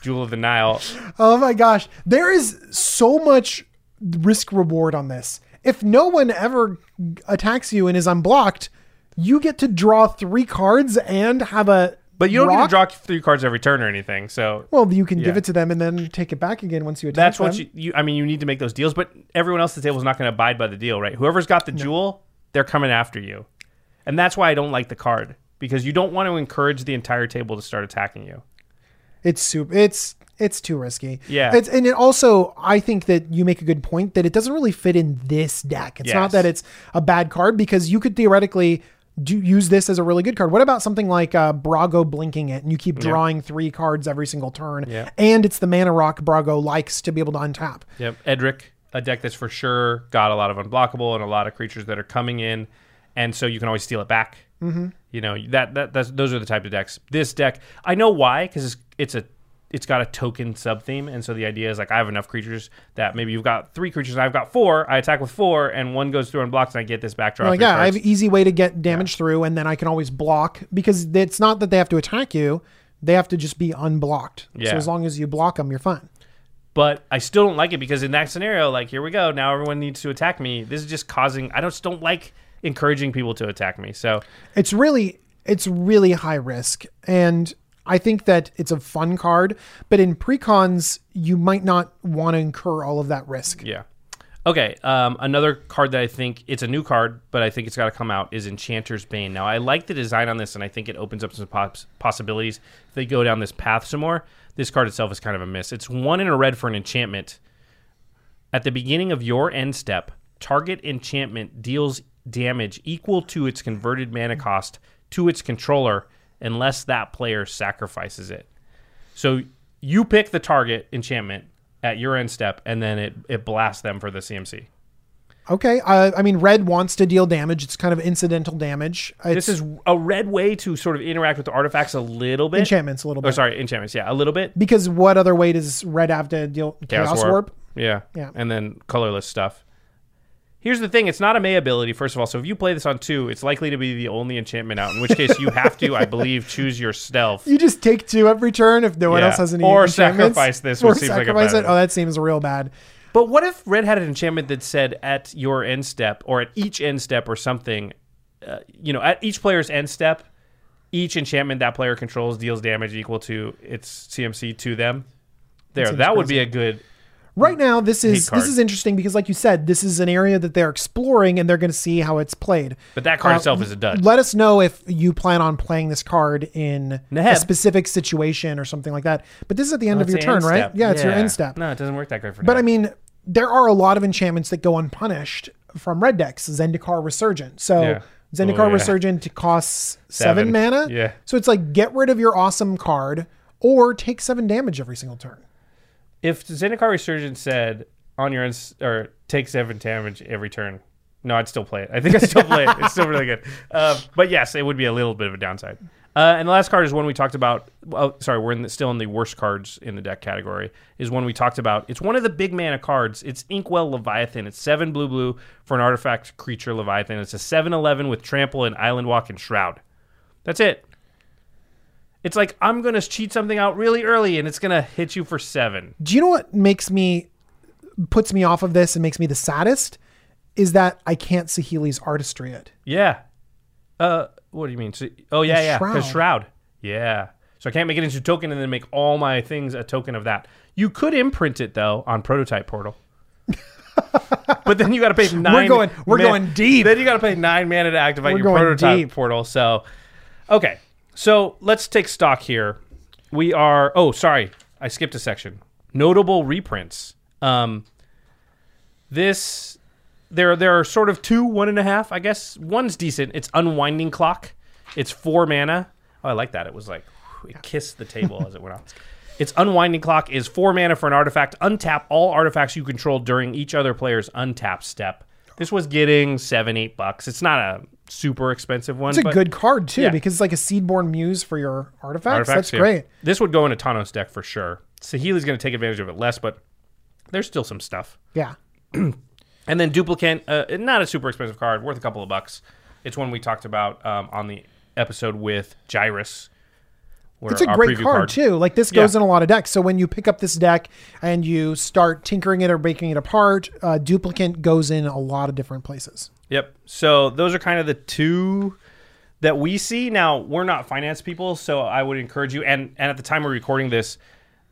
Jewel of the Nile. Oh my gosh. There is so much risk reward on this. If no one ever attacks you and is unblocked, you get to draw three cards and have a. But you don't get to draw three cards every turn or anything. So Well, you can give it to them and then take it back again once you attack that's what you, you. I mean, you need to make those deals, but everyone else at the table is not going to abide by the deal, right? Whoever's got the jewel, they're coming after you, and that's why I don't like the card because you don't want to encourage the entire table to start attacking you. It's super. It's it's too risky. Yeah. It's and it also I think that you make a good point that it doesn't really fit in this deck. It's not that it's a bad card because you could theoretically do use this as a really good card. What about something like uh, Brago blinking it and you keep drawing three cards every single turn, Yeah. and it's the mana rock Brago likes to be able to untap. Yep, Edric, a deck that's for sure got a lot of unblockable and a lot of creatures that are coming in, and so you can always steal it back. Mm-hmm. You know that that that's, those are the type of decks. This deck, I know why, because it's, it's a it's got a token sub theme, and so the idea is like I have enough creatures that maybe you've got three creatures and I've got four. I attack with four, and one goes through and blocks, and I get this backdrop. Like, yeah, I have an easy way to get damage through, and then I can always block because it's not that they have to attack you; they have to just be unblocked. Yeah. So as long as you block them, you're fine. but I still don't like it because in that scenario, like here we go, now everyone needs to attack me. This is just causing. I just don't like encouraging people to attack me. So it's really it's really high risk and i think that it's a fun card but in precons you might not want to incur all of that risk Yeah. Okay. Um, another card that I think it's a new card, but I think it's got to come out is Enchanter's Bane. Now, I like the design on this, and I think it opens up some pos- possibilities if they go down this path some more. This card itself is kind of a miss. It's one in a red for an enchantment. At the beginning of your end step, target enchantment deals damage equal to its converted mana cost to its controller, unless that player sacrifices it. So you pick the target enchantment at your end step, and then it, it blasts them for the CMC. okay uh, i mean red wants to deal damage it's kind of incidental damage it's This is a red way to sort of interact with the artifacts a little bit. enchantments a little Oh, bit sorry, enchantments. Yeah, a little bit. because what other way does red have to deal chaos, warp. Yeah. Yeah. And then colorless stuff. Here's the thing: it's not a May ability, first of all. So if you play this on two, it's likely to be the only enchantment out. In which case, you have to, I believe, (laughs) choose your stealth. you just take two every turn if no one Yeah. else has any enchantment. Or enchantments. sacrifice this, or seems like a sacrifice it oh that seems real bad But what if Red had an enchantment that said at your end step or at each end step or something, uh, you know, at each player's end step, each enchantment that player controls deals damage equal to its CMC to them? There, seems that would be a good. Right now, this is this is interesting because, like you said, this is an area that they're exploring and they're going to see how it's played. But that card Uh, itself is a dud. Let us know if you plan on playing this card in a specific situation or something like that. But this is at the end Oh, of your turn, right? step. Yeah, it's your end step. No, it doesn't work that great for But now. I mean, there are a lot of enchantments that go unpunished from red decks. Zendikar Resurgent. So Yeah. Zendikar Oh, yeah. Resurgent costs seven, Seven. mana. Yeah. So it's like get rid of your awesome card or take seven damage every single turn. If Zendikar Resurgence said on your end s- or take seven damage every turn, no, I'd still play it. I think I'd still play it. It's still really good. Uh, but yes, it would be a little bit of a downside. Uh, and the last card is one we talked about. Oh, sorry, we're in the, still in the worst cards in the deck category. Is one we talked about. It's one of the big mana cards. It's Inkwell Leviathan. It's seven blue blue for an artifact creature Leviathan. It's a 7-11 with trample and island walk and shroud. That's it. It's like I'm gonna cheat something out really early, and it's gonna hit you for seven. Do you know what makes me puts me off of this and makes me the saddest is that I can't Saheeli's Artistry it. Yeah. Uh, what do you mean? So, oh yeah, The yeah, because shroud. shroud. Yeah. So I can't make it into a token and then make all my things a token of that. You could imprint it though on Prototype Portal. (laughs) but then you got to pay nine. going- we're going deep. Then you got to pay nine mana to activate We're your Prototype deep. Portal. So, okay. So let's take stock here. We are. Oh, sorry, I skipped a section. Notable reprints. Um, this there there are sort of two, one and a half, I guess. One's decent. It's Unwinding Clock. It's four mana. Oh, I like that. It was like it kissed the table as it went out. (laughs) Its Unwinding Clock is four mana for an artifact. Untap all artifacts you control during each other player's untap step. This was getting seven, eight bucks. It's not a super expensive one. It's a but good card too Yeah. because it's like a Seedborn Muse for your artifacts. artifacts, That's yeah. great. This would go in a Tawnos deck for sure. Saheeli's going to take advantage of it less, but there's still some stuff. Yeah. (clears throat) And then Duplicant, uh, not a super expensive card, worth a couple of bucks. It's one we talked about um, on the episode with Gyrus. It's a great preview card, too. Like this goes Yeah. in a lot of decks. So when you pick up this deck and you start tinkering it or breaking it apart, uh, Duplicant goes in a lot of different places. Yep. So those are kind of the two that we see. Now we're not finance people, so I would encourage you. And and at the time we're recording this,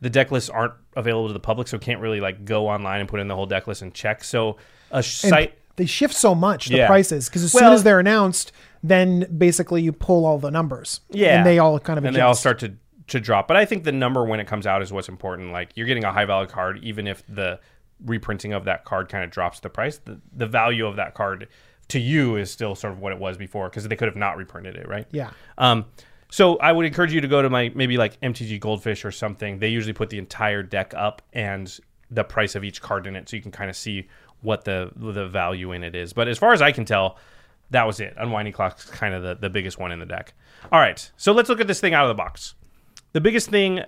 the deck lists aren't available to the public, so can't really like go online and put in the whole deck list and check. So a site. they shift so much the Yeah. prices because as soon as they're announced, then basically you pull all the numbers. Yeah, and they all kind of and adjust. they all start to to drop. But I think the number when it comes out is what's important. Like you're getting a high value card, even if the reprinting of that card kind of drops the price. The the value of that card to you is still sort of what it was before because they could have not reprinted it, right? Yeah. Um, so I would encourage you to go to my maybe like MTG Goldfish or something. They usually put the entire deck up and the price of each card in it, so you can kind of see what the the value in it is. But as far as I can tell, that was it. Unwinding Clock's kind of the, the biggest one in the deck. All right, so let's look at this thing out of the box. The biggest thing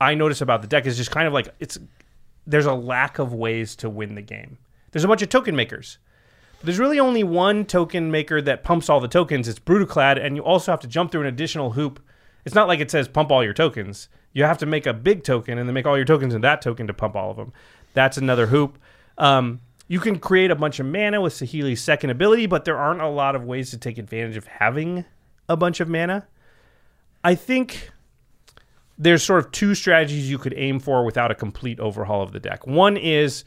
I notice about the deck is just kind of like it's there's a lack of ways to win the game. There's a bunch of token makers. There's really only one token maker that pumps all the tokens. It's Brudiclad, and you also have to jump through an additional hoop. It's not like it says pump all your tokens. You have to make a big token and then make all your tokens in that token to pump all of them. That's another hoop. Um, you can create a bunch of mana with Saheeli's second ability, but there aren't a lot of ways to take advantage of having a bunch of mana. I think there's sort of two strategies you could aim for without a complete overhaul of the deck. One is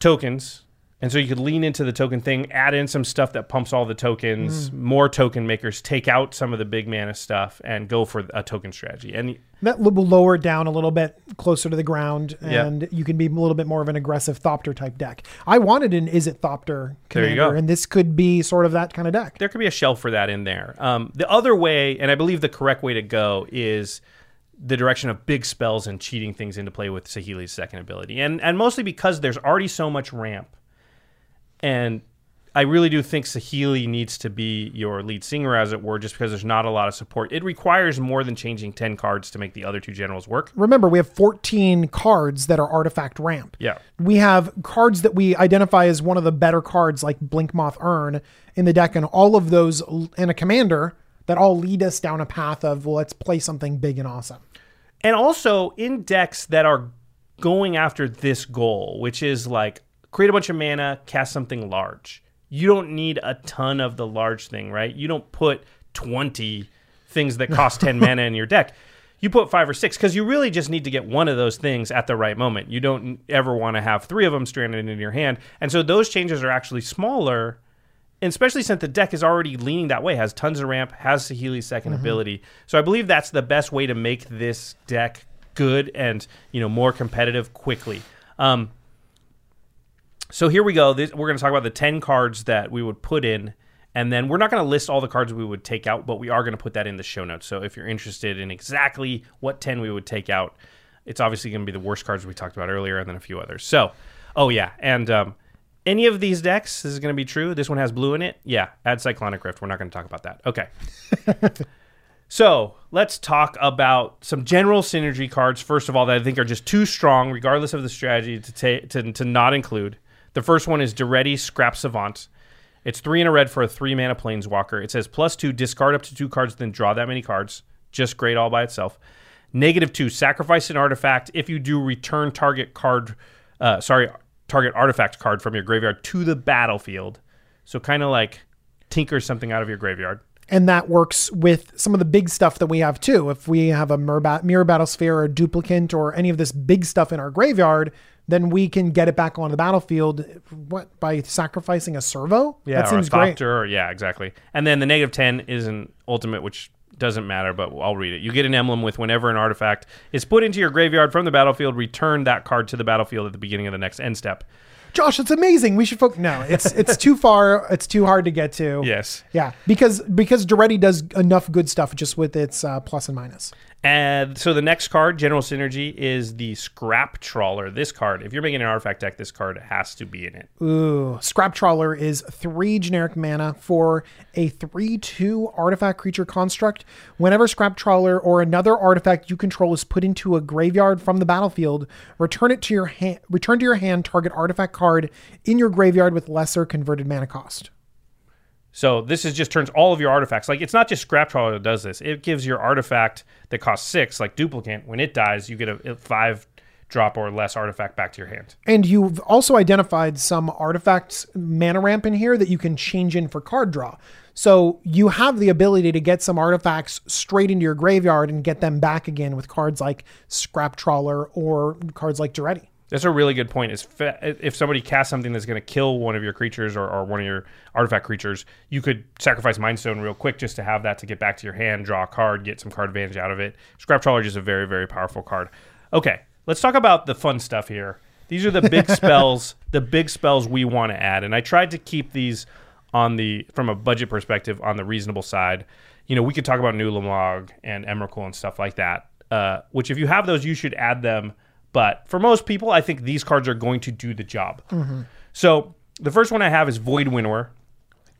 tokens. And so you could lean into the token thing, add in some stuff that pumps all the tokens, more token makers, take out some of the big mana stuff, and go for a token strategy. And That will lower it down a little bit closer to the ground, Yeah. and you can be a little bit more of an aggressive Thopter type deck. I wanted an Is It Thopter commander, and this could be sort of that kind of deck. there could be a shelf for that in there. Um, the other way, and I believe the correct way to go, is the direction of big spells and cheating things into play with Saheeli's second ability, and and mostly because there's already so much ramp, and I really do think Saheeli needs to be your lead singer, as it were, just because there's not a lot of support. It requires more than changing ten cards to make the other two generals work. Remember, we have 14 cards that are artifact ramp. Yeah. We have cards that we identify as one of the better cards, like Blink Moth Urn, in the deck, and all of those, and a commander that all lead us down a path of, well, let's play something big and awesome. and also in decks that are going after this goal, which is like create a bunch of mana, cast something large. You don't need a ton of the large thing, right? You don't put 20 things that cost 10 (laughs) mana in your deck. You put five or six because you really just need to get one of those things at the right moment. You don't ever want to have three of them stranded in your hand. And so those changes are actually smaller especially since the deck is already leaning that way, has tons of ramp, has Saheeli's 2nd ability. So I believe that's the best way to make this deck good and you know more competitive quickly. Um, so here we go. This, we're going to talk about the ten cards that we would put in, and then we're not going to list all the cards we would take out, but we are going to put that in the show notes. So if you're interested in exactly what ten we would take out, it's obviously going to be the worst cards we talked about earlier, and then a few others. So, oh yeah, and um, any of these decks, this is going to be true. This one has blue in it. Yeah, add Cyclonic Rift. We're not going to talk about that. Okay. (laughs) so let's talk about some general synergy cards. First of all, that I think are just too strong, regardless of the strategy, to ta- to, to not include. The first one is Daretti Scrap Savant. It's three in a red for a three mana planeswalker. It says plus two, discard up to two cards, then draw that many cards. Just great all by itself. Negative two, sacrifice an artifact. If you do, return target card, uh, sorry, target artifact card from your graveyard to the battlefield. So kind of like tinker something out of your graveyard. And that works with some of the big stuff that we have too. If we have a Myr, bat- Myr Battlesphere or duplicant or any of this big stuff in our graveyard, then we can get it back on the battlefield. What by sacrificing a servo? Yeah, that or seems a great. Or, yeah, exactly. And then the negative 10 is an ultimate, which doesn't matter, but I'll read it. You get an emblem with whenever an artifact is put into your graveyard from the battlefield, return that card to the battlefield at the beginning of the next end step. Josh, it's amazing. We should focus. No, it's (laughs) it's too far. It's too hard to get to. Yes. Yeah, because because Daretti does enough good stuff just with its uh, plus and minus. And so the next card, General Synergy, is the Scrap Trawler. This card, if you're making an artifact deck, this card has to be in it. Ooh, Scrap Trawler is three generic mana for a 3 2 artifact creature construct. Whenever Scrap Trawler or another artifact you control is put into a graveyard from the battlefield, return it to your hand. Return to your hand target artifact card in your graveyard with lesser converted mana cost. So this is just turns all of your artifacts. Like it's not just Scrap Trawler that does this. It gives your artifact that costs six, like Duplicant. When it dies, you get a, a five drop or less artifact back to your hand. And you've also identified some artifacts mana ramp in here that you can change in for card draw. So you have the ability to get some artifacts straight into your graveyard and get them back again with cards like Scrap Trawler or cards like Daretti. That's a really good point. Is fa- if somebody casts something that's going to kill one of your creatures or, or one of your artifact creatures, you could sacrifice Mind Stone real quick just to have that to get back to your hand, draw a card, get some card advantage out of it. Scrap Trawler is a very, very powerful card. Okay, let's talk about the fun stuff here. These are the big (laughs) spells, the big spells we want to add, and I tried to keep these on the from a budget perspective on the reasonable side. You know, we could talk about Ulamog and Emrakul and stuff like that. Uh, which, if you have those, you should add them but for most people, I think these cards are going to do the job. So the first one I have is Void Winnower.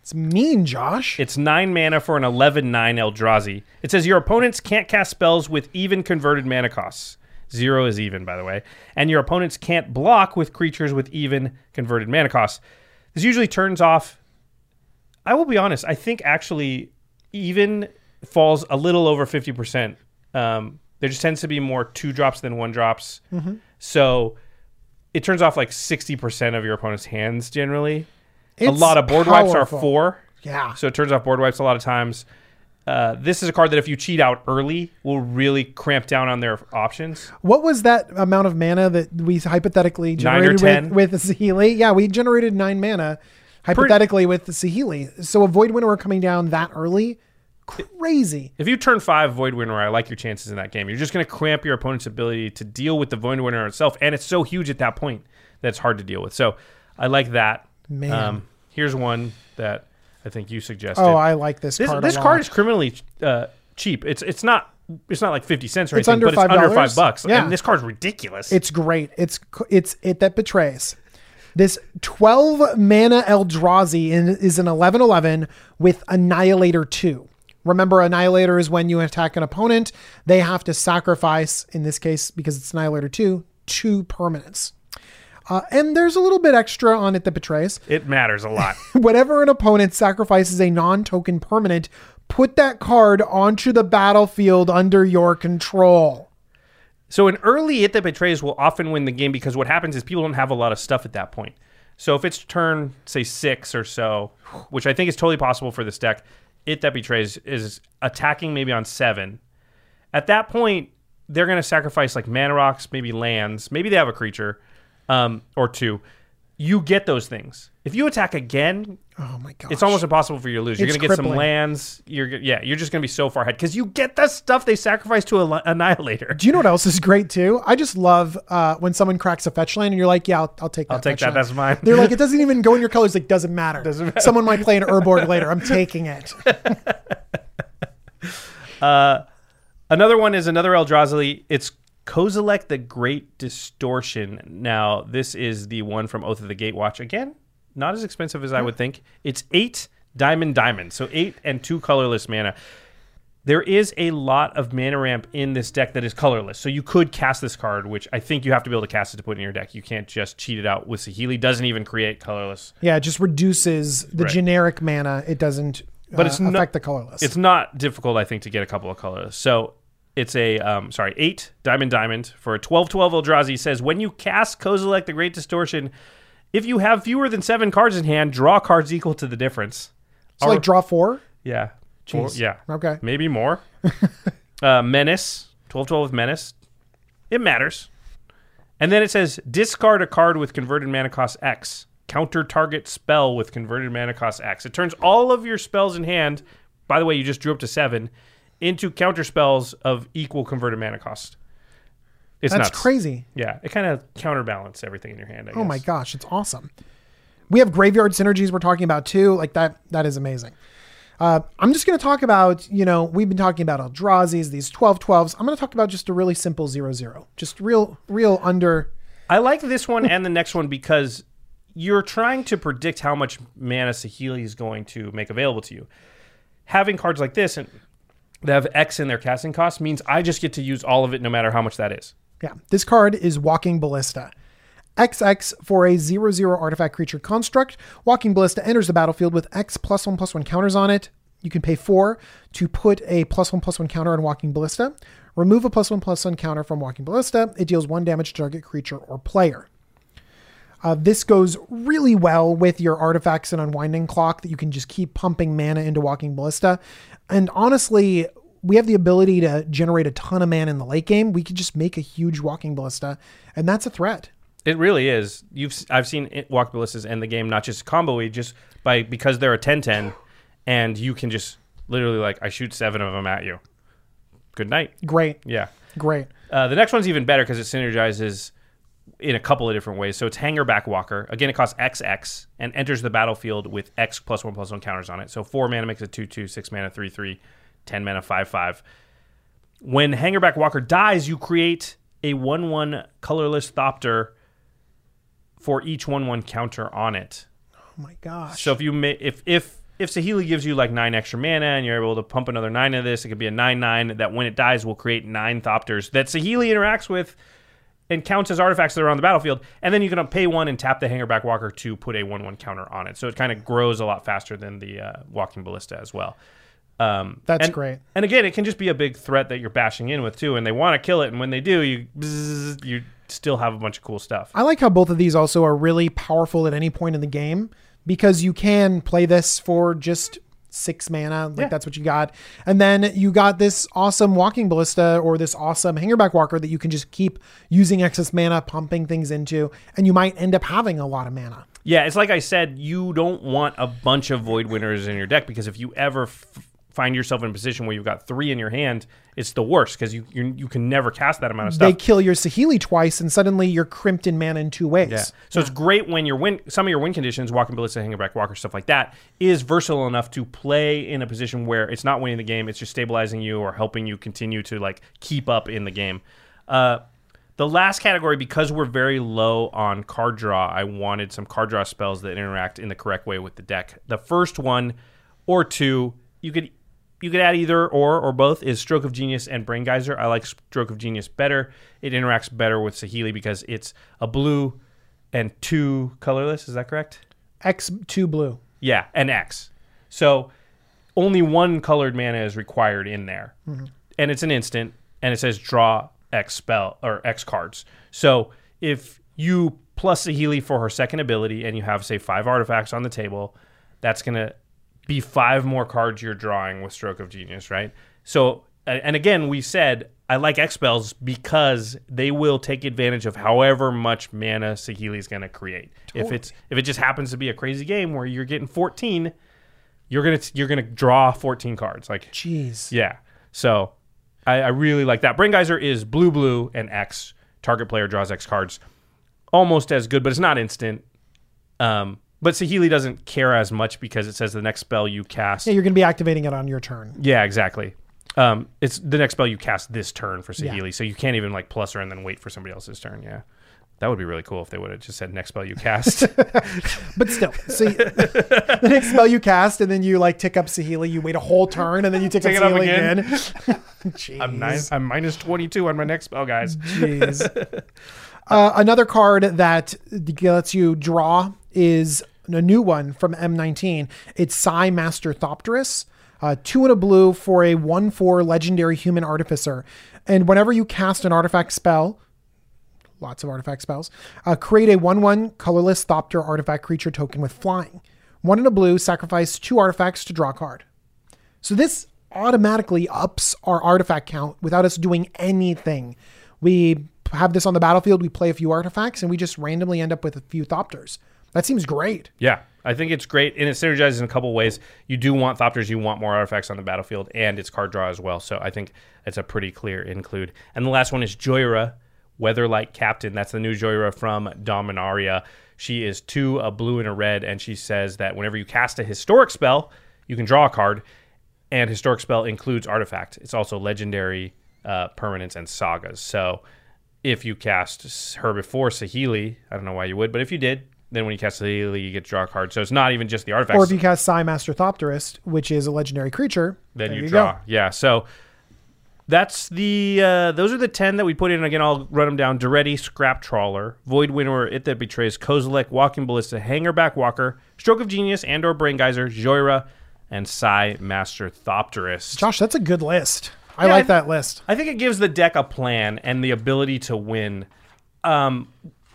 It's mean, Josh. It's nine mana for an 11 9 Eldrazi. It says your opponents can't cast spells with even converted mana costs. Zero is even, by the way. And your opponents can't block with creatures with even converted mana costs. This usually turns off. I will be honest, I think actually even falls a little over 50%. Um, there just tends to be more two drops than one drops. So it turns off like 60% of your opponent's hands generally. a lot of board wipes are four. Yeah. So it turns off board wipes a lot of times. Uh, this is a card that if you cheat out early will really cramp down on their options. What was that amount of mana that we hypothetically generated 10? with, with Saheeli? Yeah, we generated nine mana hypothetically with the Saheeli. So a Void Winnower coming down that early, crazy. If you turn five Void Winnower, I like your chances in that game. You're just going to cramp your opponent's ability to deal with the Void Winnower itself, and it's so huge at that point that it's hard to deal with. So I like that. Um, Man. here's one that I think you suggested. Oh, I like this, this card. this card is criminally uh, cheap. It's it's not it's not like fifty cents or It's anything, under but it's under $5? five bucks. Yeah. And this card's ridiculous. It's great. It's it's it that betrays. This 12 mana Eldrazi is an 11/11 with Annihilator 2. Remember, Annihilator is when you attack an opponent, they have to sacrifice, in this case, because it's Annihilator 2, two permanents. Uh, and there's a little bit extra on it that betrays. it matters a lot. (laughs) Whenever an opponent sacrifices a non token permanent, put that card onto the battlefield under your control. So an early It That Betrays will often win the game because what happens is people don't have a lot of stuff at that point. So if it's turn, say, six or so, which I think is totally possible for this deck, It That Betrays is attacking maybe on seven. At that point, they're going to sacrifice like mana rocks, maybe lands, maybe they have a creature um, or two. You get those things. If you attack again, Oh my god. it's almost impossible for you to lose. You're going to get some lands. You're yeah, you're just going to be so far ahead because you get the stuff they sacrifice to a annihilator. Do you know what else is great too? I just love uh, when someone cracks a fetch land and you're like, yeah, I'll, I'll take that. I'll take that. land. That's mine. They're like, it doesn't even go in your colors. Like, doesn't matter. Doesn't matter. Someone might play an Urborg (laughs) later. I'm taking it. (laughs) Another one is another Eldrazi. It's Kozilek the Great Distortion. Now, this is the one from Oath of the Gatewatch. Again, not as expensive as I would think. It's eight diamond diamond. So eight and two colorless mana. There is a lot of mana ramp in this deck that is colorless. So you could cast this card, which I think you have to be able to cast it to put in your deck. You can't just cheat it out with Saheeli. Doesn't even create colorless. Yeah, it just reduces the Right. generic mana. It doesn't But uh, it's not- affect the colorless. It's not difficult, I think, to get a couple of colors. So it's a um, sorry, eight diamond diamond for a 12-12 Eldrazi says when you cast Kozilek the Great Distortion, if you have fewer than seven cards in hand, draw cards equal to the difference. so like draw four. Yeah. Four- Jeez. yeah. Okay. Maybe more. (laughs) uh, Menace, 12-12 with Menace. It matters. And then it says discard a card with converted mana cost X. Counter target spell with converted mana cost X. It turns all of your spells in hand, by the way, you just drew up to seven, into counter spells of equal converted mana cost. It's That's nuts. crazy. Yeah, it kind of counterbalance everything in your hand. I Oh my gosh, it's awesome. We have graveyard synergies we're talking about too. Like that, that is amazing. Uh, I'm just going to talk about, you know, we've been talking about Eldrazi's, these 12 12s. I'm going to talk about just a really simple 0 0. Just real, real under. I like this one and the next one because you're trying to predict how much mana Saheeli is going to make available to you. Having cards like this and that have X in their casting cost means I just get to use all of it no matter how much that is. Yeah. This card is Walking Ballista. XX for a 0 0 artifact creature construct. Walking Ballista enters the battlefield with X plus 1 plus 1 counters on it. You can pay 4 to put a plus 1 plus 1 counter on Walking Ballista. Remove a plus 1 plus 1 counter from Walking Ballista. It deals 1 damage to target creature or player. Uh, this goes really well with your artifacts and unwinding clock that you can just keep pumping mana into Walking Ballista. And honestly, we have the ability to generate a ton of mana in the late game. We could just make a huge Walking Ballista, and that's a threat. It really is. You've I've seen it, walk ballistas end the game not just combo we just by because they're a 10-10 and you can just literally like I shoot seven of them at you. Good night. Great, Yeah. great. Uh, the next one's even better because it synergizes in a couple of different ways. So it's Hangerback Walker. Again, it costs XX and enters the battlefield with X plus one plus one counters on it. So four mana makes a 2 2, six mana 3 3, 10 mana 5 5. When Hangerback Walker dies, you create a 1 1 colorless Thopter for each 1 1 counter on it. Oh my gosh. So if you ma- if if if Saheeli gives you like nine extra mana and you're able to pump another nine of this, it could be a nine nine that when it dies will create nine Thopters that Saheeli interacts with and counts as artifacts that are on the battlefield. And then you can pay one and tap the Hangerback Walker to put a one one counter on it. So it kind of grows a lot faster than the uh, Walking Ballista as well. Um, That's and- great. And again, it can just be a big threat that you're bashing in with too, and they want to kill it. And when they do, you bzzz, you still have a bunch of cool stuff. I like how both of these also are really powerful at any point in the game because you can play this for just six mana, like Yeah. that's what you got. And then you got this awesome walking ballista or this awesome hangerback walker that you can just keep using excess mana, pumping things into, and you might end up having a lot of mana. Yeah, it's like I said, you don't want a bunch of void winnowers in your deck because if you ever f- find yourself in a position where you've got three in your hand, it's the worst because you you you can never cast that amount of stuff. They kill your Saheeli twice, and suddenly you're crimped in mana in two ways. Yeah. So it's great when your win some of your win conditions, walking ballista, hangerback walker, stuff like that, is versatile enough to play in a position where it's not winning the game, it's just stabilizing you or helping you continue to like keep up in the game. Uh, the last category, because we're very low on card draw, I wanted some card draw spells that interact in the correct way with the deck. The first one or two, you could you could add either or or both is Stroke of Genius and Brain Geyser. I like Stroke of Genius better. It interacts better with Saheeli because it's a blue and two colorless. Is that correct? X2 blue. Yeah, and X. So only one colored mana is required in there, mm-hmm. and it's an instant, and it says draw X spell or X cards. So if you plus Saheeli for her second ability, and you have say five artifacts on the table, that's gonna be five more cards you're drawing with Stroke of Genius, right? So, and again, we said I like X spells because they will take advantage of however much mana Saheeli's going to create. If it's if it just happens to be a crazy game where you're getting 14, you're gonna you're gonna draw 14 cards. Like, Jeez. yeah. So, I, I really like that. Brain Geyser is blue, blue, and X. Target player draws X cards. Almost as good, but it's not instant. Um, but Saheeli doesn't care as much because it says the next spell you cast. Yeah, you're going to be activating it on your turn. Yeah, exactly. Um, it's the next spell you cast this turn for Saheeli, so you can't even like plus her and then wait for somebody else's turn. Yeah, that would be really cool if they would have just said next spell you cast. (laughs) But still, see, (laughs) the next spell you cast, and then you like tick up Saheeli, you wait a whole turn, and then you tick Take up Saheeli again. again. (laughs) Jeez. I'm nine, I'm minus twenty two on my next spell, guys. Jeez. Uh, another card that lets you draw is a new one from M19. It's Sai Master Thopterist. Uh, two and a blue for a 1 4 legendary human artificer. And whenever you cast an artifact spell, lots of artifact spells, uh, create a 1 1 colorless Thopter artifact creature token with flying. One in a blue, sacrifice two artifacts to draw a card. So this automatically ups our artifact count without us doing anything. We have this on the battlefield, we play a few artifacts, and we just randomly end up with a few Thopters. That seems great. Yeah, I think it's great, and it synergizes in a couple ways. You do want Thopters, you want more artifacts on the battlefield, and it's card draw as well. So I think it's a pretty clear include. And the last one is Jhoira, Weatherlight Captain. That's the new Jhoira from Dominaria. She is two, a blue and a red, and she says that whenever you cast a historic spell, you can draw a card, and historic spell includes artifact. It's also legendary, uh, permanents, and sagas. So if you cast her before Saheeli, I don't know why you would, but if you did, then when you cast Saheeli, you get to draw a card. So it's not even just the artifacts. Or if you cast Sai Master Thopterist, which is a legendary creature, then you, you draw. go. Yeah. So that's the uh, those are the ten that we put in. Again, I'll run them down: Daretti, Scrap Trawler, Void Winnower, It That Betrays, Kozilek, Walking Ballista, Hangerback Walker, Stroke of Genius, and/or Brain Geyser, Jhoira, and Sai Master Thopterist. Josh, that's a good list. I Yeah, like I- that list. I think it gives the deck a plan and the ability to win. Um,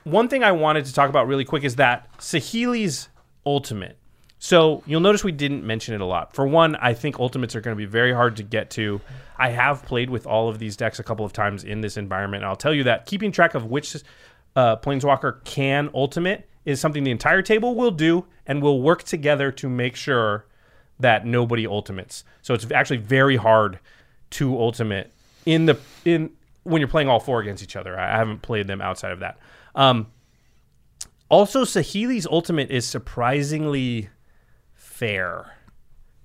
one thing I wanted to talk about really quick is that Saheeli's ultimate. So you'll notice we didn't mention it a lot. For one, I think ultimates are going to be very hard to get to. I have played with all of these decks a couple of times in this environment, and I'll tell you that keeping track of which uh, Planeswalker can ultimate is something the entire table will do, and will work together to make sure that nobody ultimates. So it's actually very hard to ultimate in the in when you're playing all four against each other. I I haven't played them outside of that. Um, also, Saheeli's ultimate is surprisingly fair.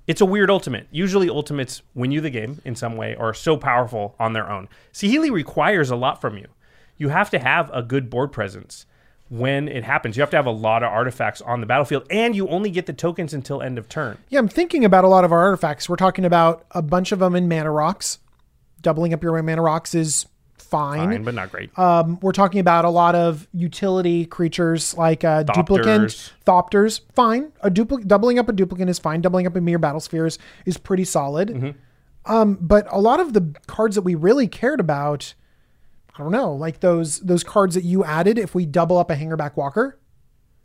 It's a weird ultimate. Usually, ultimates win you the game in some way or are so powerful on their own. Saheeli requires a lot from you. You have to have a good board presence when it happens. You have to have a lot of artifacts on the battlefield, and you only get the tokens until end of turn. Yeah, I'm thinking about a lot of our artifacts. We're talking about a bunch of them in mana rocks. Doubling up your mana rocks is fine. Fine, but not great. Um, we're talking about a lot of utility creatures like uh, duplicant, Thopters. thopters. Fine. A duplicate, doubling up a duplicant is fine. Doubling up a Myr Battlespheres is pretty solid. Mm-hmm. Um, but a lot of the cards that we really cared about, I don't know, like those those cards that you added. If we double up a hangerback walker,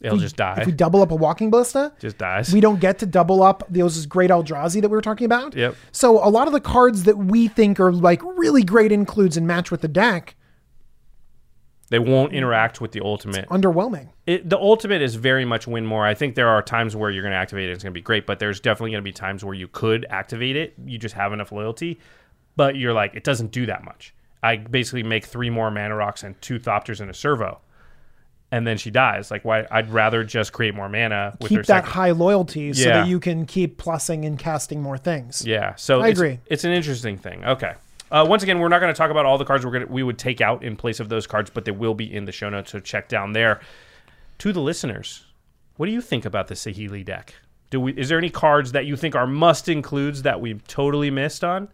It'll just die. if we double up a walking ballista, just dies. we don't get to double up those great Eldrazi that we were talking about. Yep. So a lot of the cards that we think are like really great includes and match with the deck, they won't interact with the ultimate. underwhelming. It, the ultimate is very much win more. I think there are times where you're going to activate it. It's going to be great, but there's definitely going to be times where you could activate it. You just have enough loyalty, but you're like, it doesn't do that much. I basically make three more mana rocks and two thopters and a servo, and then she dies. Like, why? I'd rather just create more mana with her keep that second. high loyalty so Yeah. that you can keep plussing and casting more things. Yeah, so I it's, agree. It's an interesting thing. Okay. Uh, once again, we're not going to talk about all the cards we're gonna we would take out in place of those cards, but they will be in the show notes. So check down there. To the listeners, what do you think about the Saheeli deck? Do we? Is there any cards that you think are must includes that we totally missed on?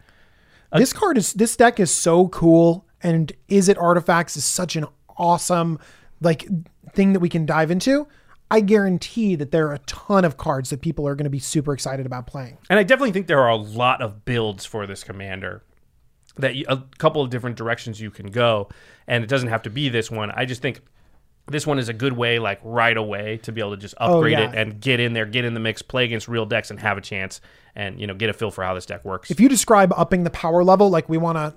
this card is this deck is so cool and is it artifacts is such an awesome like thing that we can dive into. I guarantee that there are a ton of cards that people are going to be super excited about playing. And I definitely think there are a lot of builds for this commander. That you, a couple of different directions you can go, and it doesn't have to be this one. I just think this one is a good way, like right away, to be able to just oh, upgrade Oh, yeah. it and get in there, get in the mix, play against real decks, and have a chance, and you know get a feel for how this deck works. If you describe upping the power level, like we want to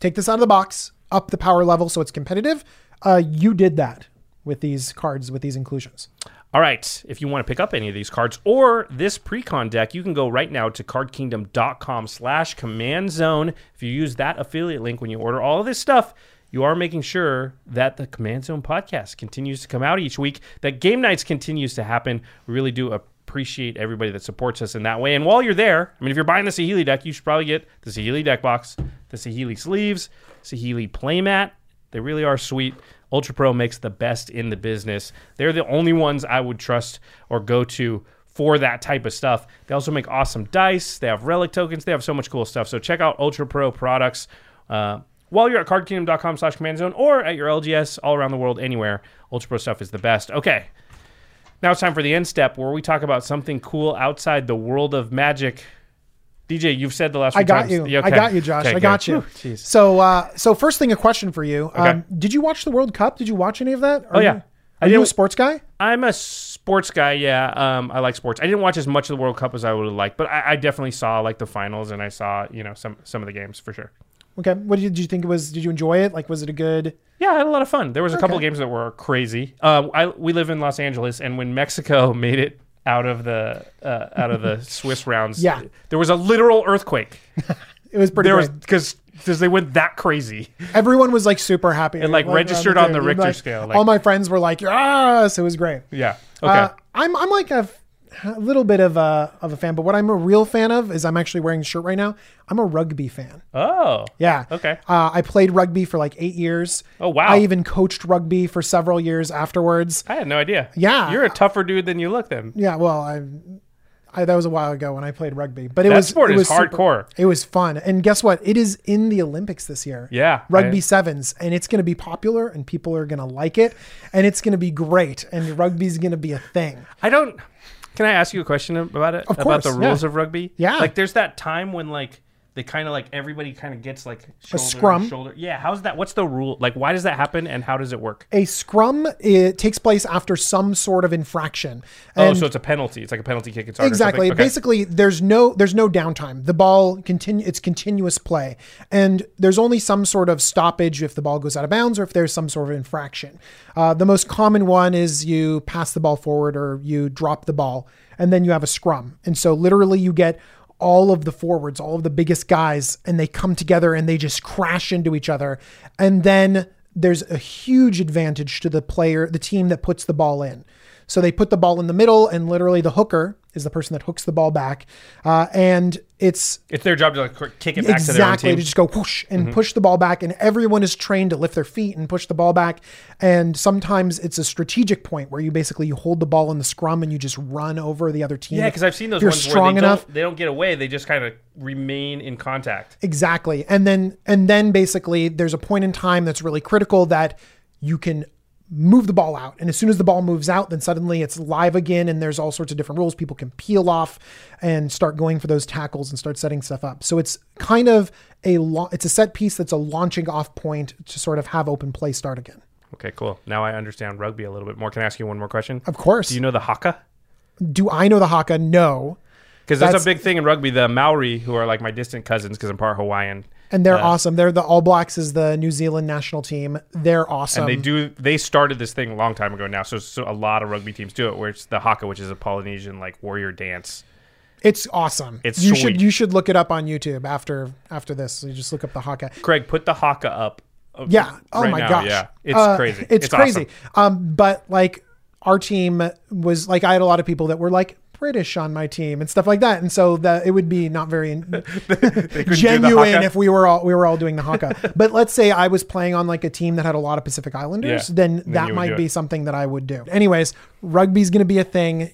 take this out of the box, up the power level so it's competitive, uh, you did that with these cards, with these inclusions. All right. If you want to pick up any of these cards or this pre-con deck, you can go right now to cardkingdom.com slash command zone. If you use that affiliate link when you order all of this stuff, you are making sure that the Command Zone podcast continues to come out each week, that game nights continues to happen. We really do appreciate everybody that supports us in that way. And while you're there, I mean, if you're buying the Saheeli deck, you should probably get the Saheeli deck box, the Saheeli sleeves, Saheeli playmat. They really are sweet. Ultra Pro makes the best in the business. They're the only ones I would trust or go to for that type of stuff. They also make awesome dice. They have relic tokens. They have so much cool stuff. So check out Ultra Pro products. Uh, while you're at cardkingdom.com slash command zone or at your LGS all around the world, anywhere, Ultra Pro stuff is the best. Okay. Now it's time for the end step where we talk about something cool outside the world of magic. DJ, you've said the last few I got times. you. Yeah, I got you, Josh. Okay, I got good. you. Whew. So, uh, so first thing, a question for you. Okay. Um, did you watch the World Cup? Did you watch any of that? Are Oh, yeah. You, I are you a sports guy? I'm a sports guy. Yeah, um, I like sports. I didn't watch as much of the World Cup as I would have liked, but I, I definitely saw like the finals and I saw you know some some of the games for sure. Okay. What did you, did you think it was? Did you enjoy it? Like, was it a good? Yeah, I had a lot of fun. There was a couple Okay. of games that were crazy. Um, I we live in Los Angeles, and when Mexico (laughs) made it out of the uh, out of the (laughs) Swiss rounds, Yeah. there was a literal earthquake. (laughs) It was pretty There was because because they went that crazy. Everyone was like super happy. and like, around registered on the table. Richter Like, scale, like- all my friends were like, "Yes!" It was great. Yeah. Okay. Uh, I'm I'm like a a little bit of a of a fan, but what I'm a real fan of is I'm actually wearing a shirt right now. I'm a rugby fan. Oh. Yeah. Okay. Uh, I played rugby for like eight years. Oh, wow. I even coached rugby for several years afterwards. I had no idea. Yeah. You're a tougher dude than you look then. Yeah. Well, I, I that was a while ago when I played rugby, but it That was sport it is was super- hardcore. it was fun, and guess what? It is in the Olympics this year. Yeah, Rugby I- sevens, and it's going to be popular, and people are going to like it, and it's going to be great, and rugby's going to be a thing. I don't. Can I ask you a question about it? Of about the rules yeah. of rugby? Yeah. Like, there's that time when like they kind of like everybody kind of gets like shoulder to scrum. Shoulder. Yeah. How's that? What's the rule? Like, why does that happen, and how does it work? A scrum it takes place after some sort of infraction. oh, so it's a penalty. It's like a penalty kick. It's exactly? Okay. basically there's no there's no downtime the ball continue it's continuous play and there's only some sort of stoppage if the ball goes out of bounds or if there's some sort of infraction uh, the most common one is you pass the ball forward or you drop the ball and then you have a scrum and so literally you get all of the forwards all of the biggest guys and they come together and they just crash into each other. And then there's a huge advantage to the player the team that puts the ball in so they put the ball in the middle, and literally the hooker is the person that hooks the ball back. Uh, and it's It's their job to like kick it back to their exactly team. to just go whoosh and push the ball back. And everyone is trained to lift their feet and push the ball back. And sometimes it's a strategic point where you basically you hold the ball in the scrum and you just run over the other team. yeah, because I've seen those you're ones strong where they enough. don't they don't get away. They just kind of remain in contact. Exactly. And then and then basically there's a point in time that's really critical that you can move the ball out. And as soon as the ball moves out, then suddenly it's live again and there's all sorts of different rules. People can peel off and start going for those tackles and start setting stuff up. So it's kind of a lo- it's a set piece that's a launching off point to sort of have open play start again. Okay, cool. Now I understand rugby a little bit more. Can I ask you one more question? Of course. Do you know the haka? Do I know the haka? No. Because that's, That's- a big thing in rugby. The Maori, who are like my distant cousins, because I'm part Hawaiian, And they're awesome. They're the All Blacks is the New Zealand national team. They're awesome. and they do. They started this thing a long time ago now. So, so a lot of rugby teams do it, where it's the haka, which is a Polynesian like warrior dance. It's awesome. It's you sweet. should you should look it up on YouTube after after this. So you just look up the haka. Craig, put the haka up. uh, Yeah. Oh right my now. gosh. Yeah, it's Uh, crazy. It's, crazy. awesome. Um, but like our team was like I had a lot of people that were like British on my team and stuff like that, and so that it would be not very (laughs) genuine if we were all we were all doing the haka. (laughs) but let's say I was playing on like a team that had a lot of Pacific Islanders, Yeah. then Then that might be it. something that I would do. Anyways, rugby's going to be a thing.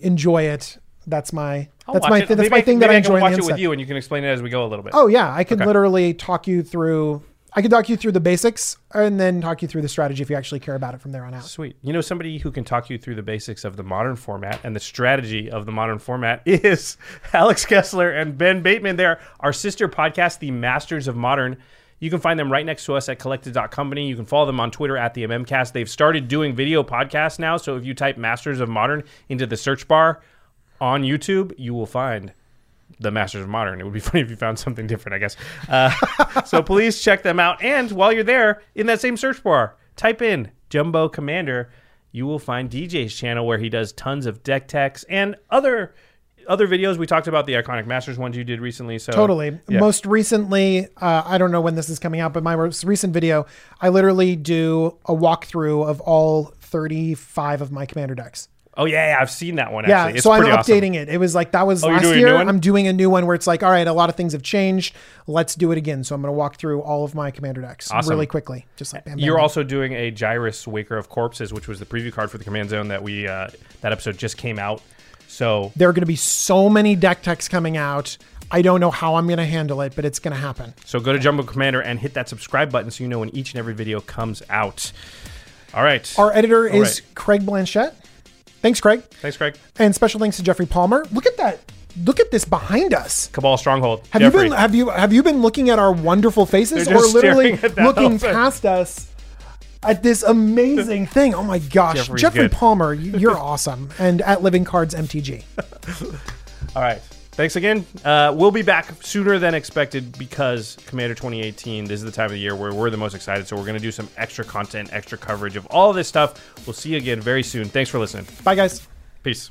Enjoy it. That's my I'll that's my th- that's Maybe my thing that I can enjoy. on watch it with you, and you can explain it as we go a little bit. Oh yeah, I can Okay. literally talk you through. I can talk you through the basics and then talk you through the strategy if you actually care about it from there on out. Sweet. You know, somebody who can talk you through the basics of the modern format and the strategy of the modern format (laughs) is Alex Kessler and Ben Bateman. They're our sister podcast, The Masters of Modern. You can find them right next to us at collected.company. You can follow them on Twitter at the MMcast. They've started doing video podcasts now. So if you type Masters of Modern into the search bar on YouTube, you will find the Masters of Modern. It would be (laughs) funny if you found something different, I guess. Uh, (laughs) so please check them out. And while you're there, in that same search bar, type in Jumbo Commander. You will find DJ's channel where he does tons of deck techs and other other videos. We talked about the iconic Masters ones you did recently. So Totally. yeah. Most recently, uh, I don't know when this is coming out, but my most recent video, I literally do a walkthrough of all 35 of my commander decks. Oh yeah, I've seen that one. Yeah, it's so I'm pretty awesome. updating it. It was like that was Oh, last year. I'm doing a new one where it's like, all right, a lot of things have changed. Let's do it again. So I'm going to walk through all of my commander decks Awesome. really quickly, just like bam, bam, You're bam. also doing a Gyrus Waker of Corpses, which was the preview card for the Command Zone that we uh, that episode just came out. So There are going to be so many deck techs coming out. I don't know how I'm going to handle it, but it's going to happen. So go to Jumbo Commander and hit that subscribe button so you know when each and every video comes out. All right. Our editor All is right. Craig Blanchett. Thanks, Craig. Thanks, Craig. And special thanks to Jeffrey Palmer. Look at that. Look at this behind us. Cabal Stronghold. Have Jeffrey. you been have you have you been looking at our wonderful faces or literally staring at that whole looking past us at this amazing (laughs) thing? Oh my gosh. Jeffrey's Jeffrey good. Palmer, you're (laughs) awesome. And at Living Cards MTG. All right. Thanks again. Uh, we'll be back sooner than expected because Commander 2018, this is the time of the year where we're the most excited. So we're going to do some extra content, extra coverage of all this stuff. We'll see you again very soon. Thanks for listening. Bye guys. Peace.